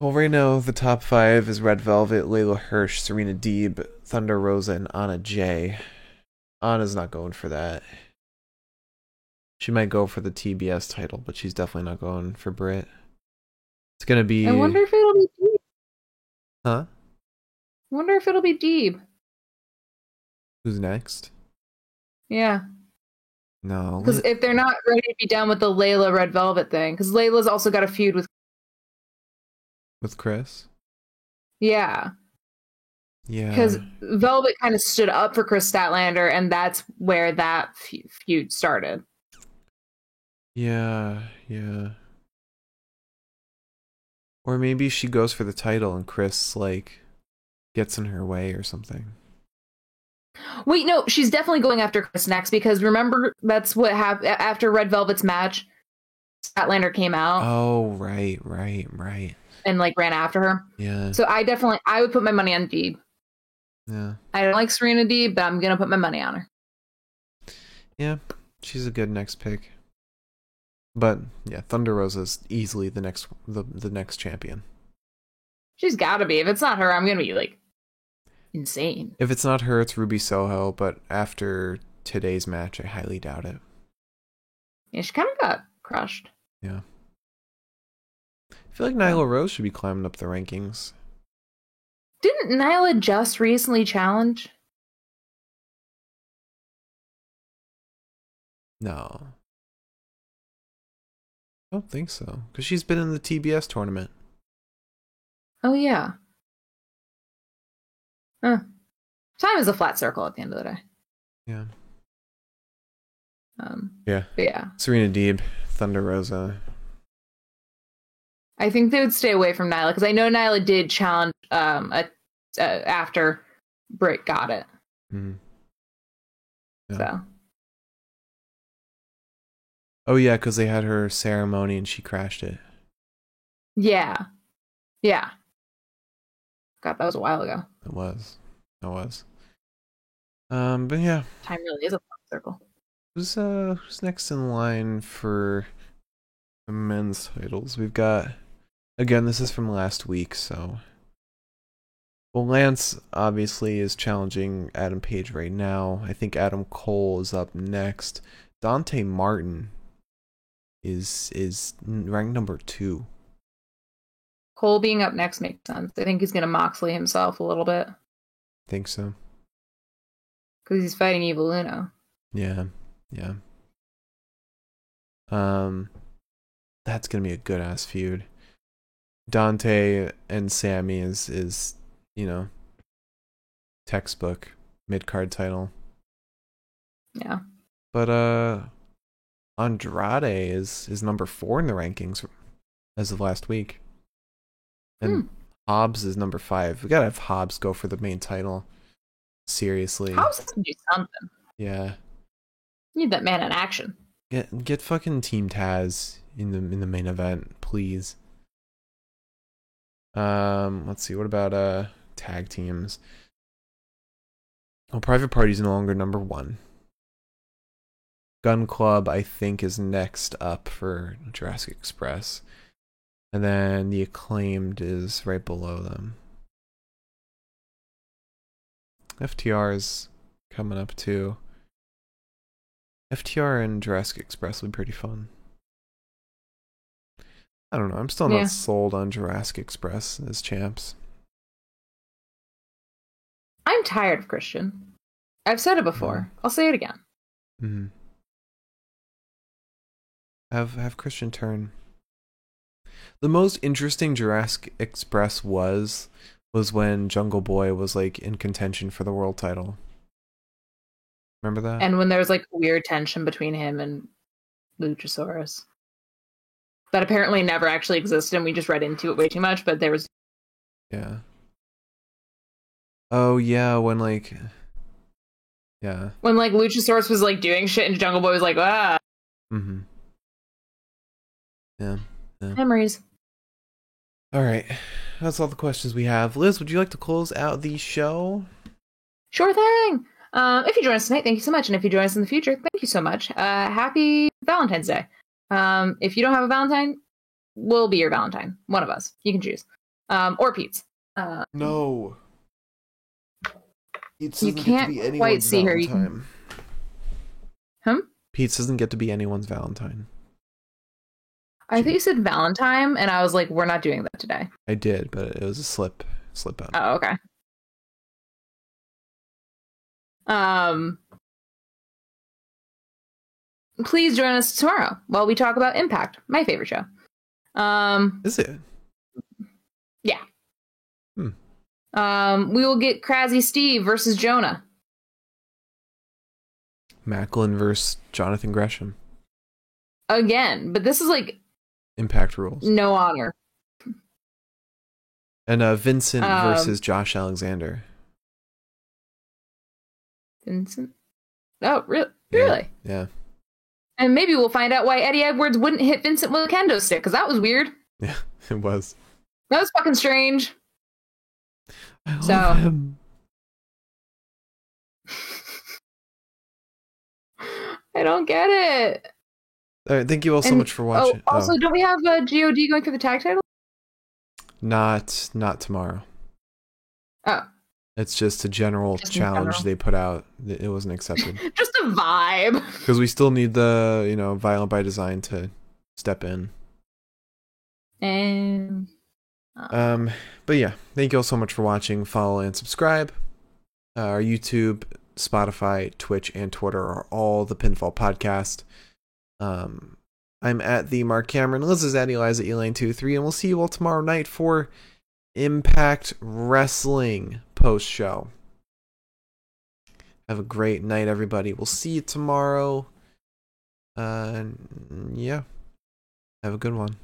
Well, right now the top five is Red Velvet, Leyla Hirsch, Serena Deeb, Thunder Rosa, and Anna Jay. Anna's not going for that. She might go for the TBS title, but she's definitely not going for Britt. It's gonna be. I wonder if it'll be Deeb. Huh? I wonder if it'll be Deeb. Who's next? Yeah, No. because if they're not ready to be done with the Layla Red Velvet thing, because Leyla's also got a feud with with Kris. yeah, Yeah. because Velvet kind of stood up for Kris Statlander, and that's where that feud started. Yeah, yeah. Or maybe she goes for the title and Kris like gets in her way or something. Wait, no, she's definitely going after Kris next because remember that's what happened after Red Velvet's match. Statlander came out Oh, right, right, right. And like ran after her. Yeah. So I definitely I would put my money on Deeb. Yeah. I don't like Serena Deeb, but I'm gonna put my money on her. Yeah. She's a good next pick. But yeah, Thunder Rosa's easily the next the the next champion. She's got to be. If it's not her, I'm gonna be like insane. If it's not her, it's Ruby Soho, but after today's match, I highly doubt it. Yeah, she kind of got crushed. I feel like Nyla Rose should be climbing up the rankings. Didn't Nyla just recently challenge? No. I don't think so. Because she's been in the TBS tournament. Oh yeah. Huh. Time is a flat circle at the end of the day. Yeah. Um, Yeah. yeah, Serena Deeb, Thunder Rosa. I think they would stay away from Nyla because I know Nyla did challenge um a, uh, after Britt got it. Mm-hmm. Yeah. So Oh, yeah, because they had her ceremony and she crashed it. yeah, yeah. God, that was a while ago. It was. It was. Um, but yeah. Time really is a circle. Who's uh who's next in line for the men's titles? We've got again, this is from last week, so well Lance obviously is challenging Adam Page right now. I think Adam Cole is up next. Dante Martin is is ranked number two. Cole being up next makes sense. I think he's going to Moxley himself a little bit Think so. because he's fighting Evil Uno. Yeah. Yeah. Um that's gonna be a good ass feud. Dante and Sammy is is, you know, textbook mid card title. Yeah. But uh Andrade is is number four in the rankings as of last week. And Hmm. Hobbs is number five. We gotta have Hobbs go for the main title. Seriously. Hobbs has to do something. Yeah. Need that man in action. Get get fucking Team Taz in the in the main event, please. Um, let's see. What about uh tag teams? Oh, Private Party's no longer number one. Gunn Club, I think, is next up for Jurassic Express, and then the Acclaimed is right below them. FTR is coming up too. FTR and Jurassic Express would be pretty fun. I don't know. I'm still Yeah. not sold on Jurassic Express as champs. I'm tired of Christian. I've said it before. I'll say it again. hmm Have have Christian turn. The most interesting Jurassic Express was was when Jungle Boy was like in contention for the world title. Remember that? And when there was like weird tension between him and Luchasaurus. That apparently never actually existed and we just read into it way too much, but there was yeah. Oh yeah, when like yeah. when like Luchasaurus was like doing shit and Jungle Boy was like, ah Mm-hmm. Yeah. memories. All right. That's all the questions we have. Liz, would you like to close out the show? Sure thing. Um, if you join us tonight, thank you so much. And if you join us in the future, thank you so much. Uh, happy Valentine's Day. Um, if you don't have a Valentine, we'll be your Valentine. One of us. You can choose. Um, or Pete's. Uh, No. Pete You can't quite see her, you can- Hmm? Pete doesn't get to be anyone's Valentine. I think you said Valentine, and I was like, we're not doing that today. I did, but it was a slip slip up. Oh, okay. Um, please join us tomorrow while we talk about Impact, my favorite show. Um, Is it? Yeah. Hmm. Um, we will get Crazy Steve versus Jonah. Maclin versus Jonathan Gresham. again, but this is like Impact rules. no honor. And uh Vincent Um, versus Josh Alexander. Vincent. Oh, re- Yeah. really? Yeah. And maybe we'll find out why Eddie Edwards wouldn't hit Vincent with a kendo stick because that was weird. Yeah, it was. That was fucking strange. I So- him. I don't get it. All right, thank you all so And- much for oh, watching. Oh, also, Oh, don't we have uh, a God going for the tag title? not not tomorrow. Oh, It's just a general Just challenge general. they put out. It wasn't accepted just a vibe. because we still need the you know Violent by Design to step in. And Um, but yeah, thank you all so much for watching. Follow and subscribe. Uh, our YouTube, Spotify, Twitch, and Twitter are all the Pinfall Podcast. Um, I'm at the Mark Cameron. Liz is at Eliza Elaine two three, and we'll see you all tomorrow night for Impact Wrestling post show. Have a great night, everybody. We'll see you tomorrow. Uh, yeah. Have a good one.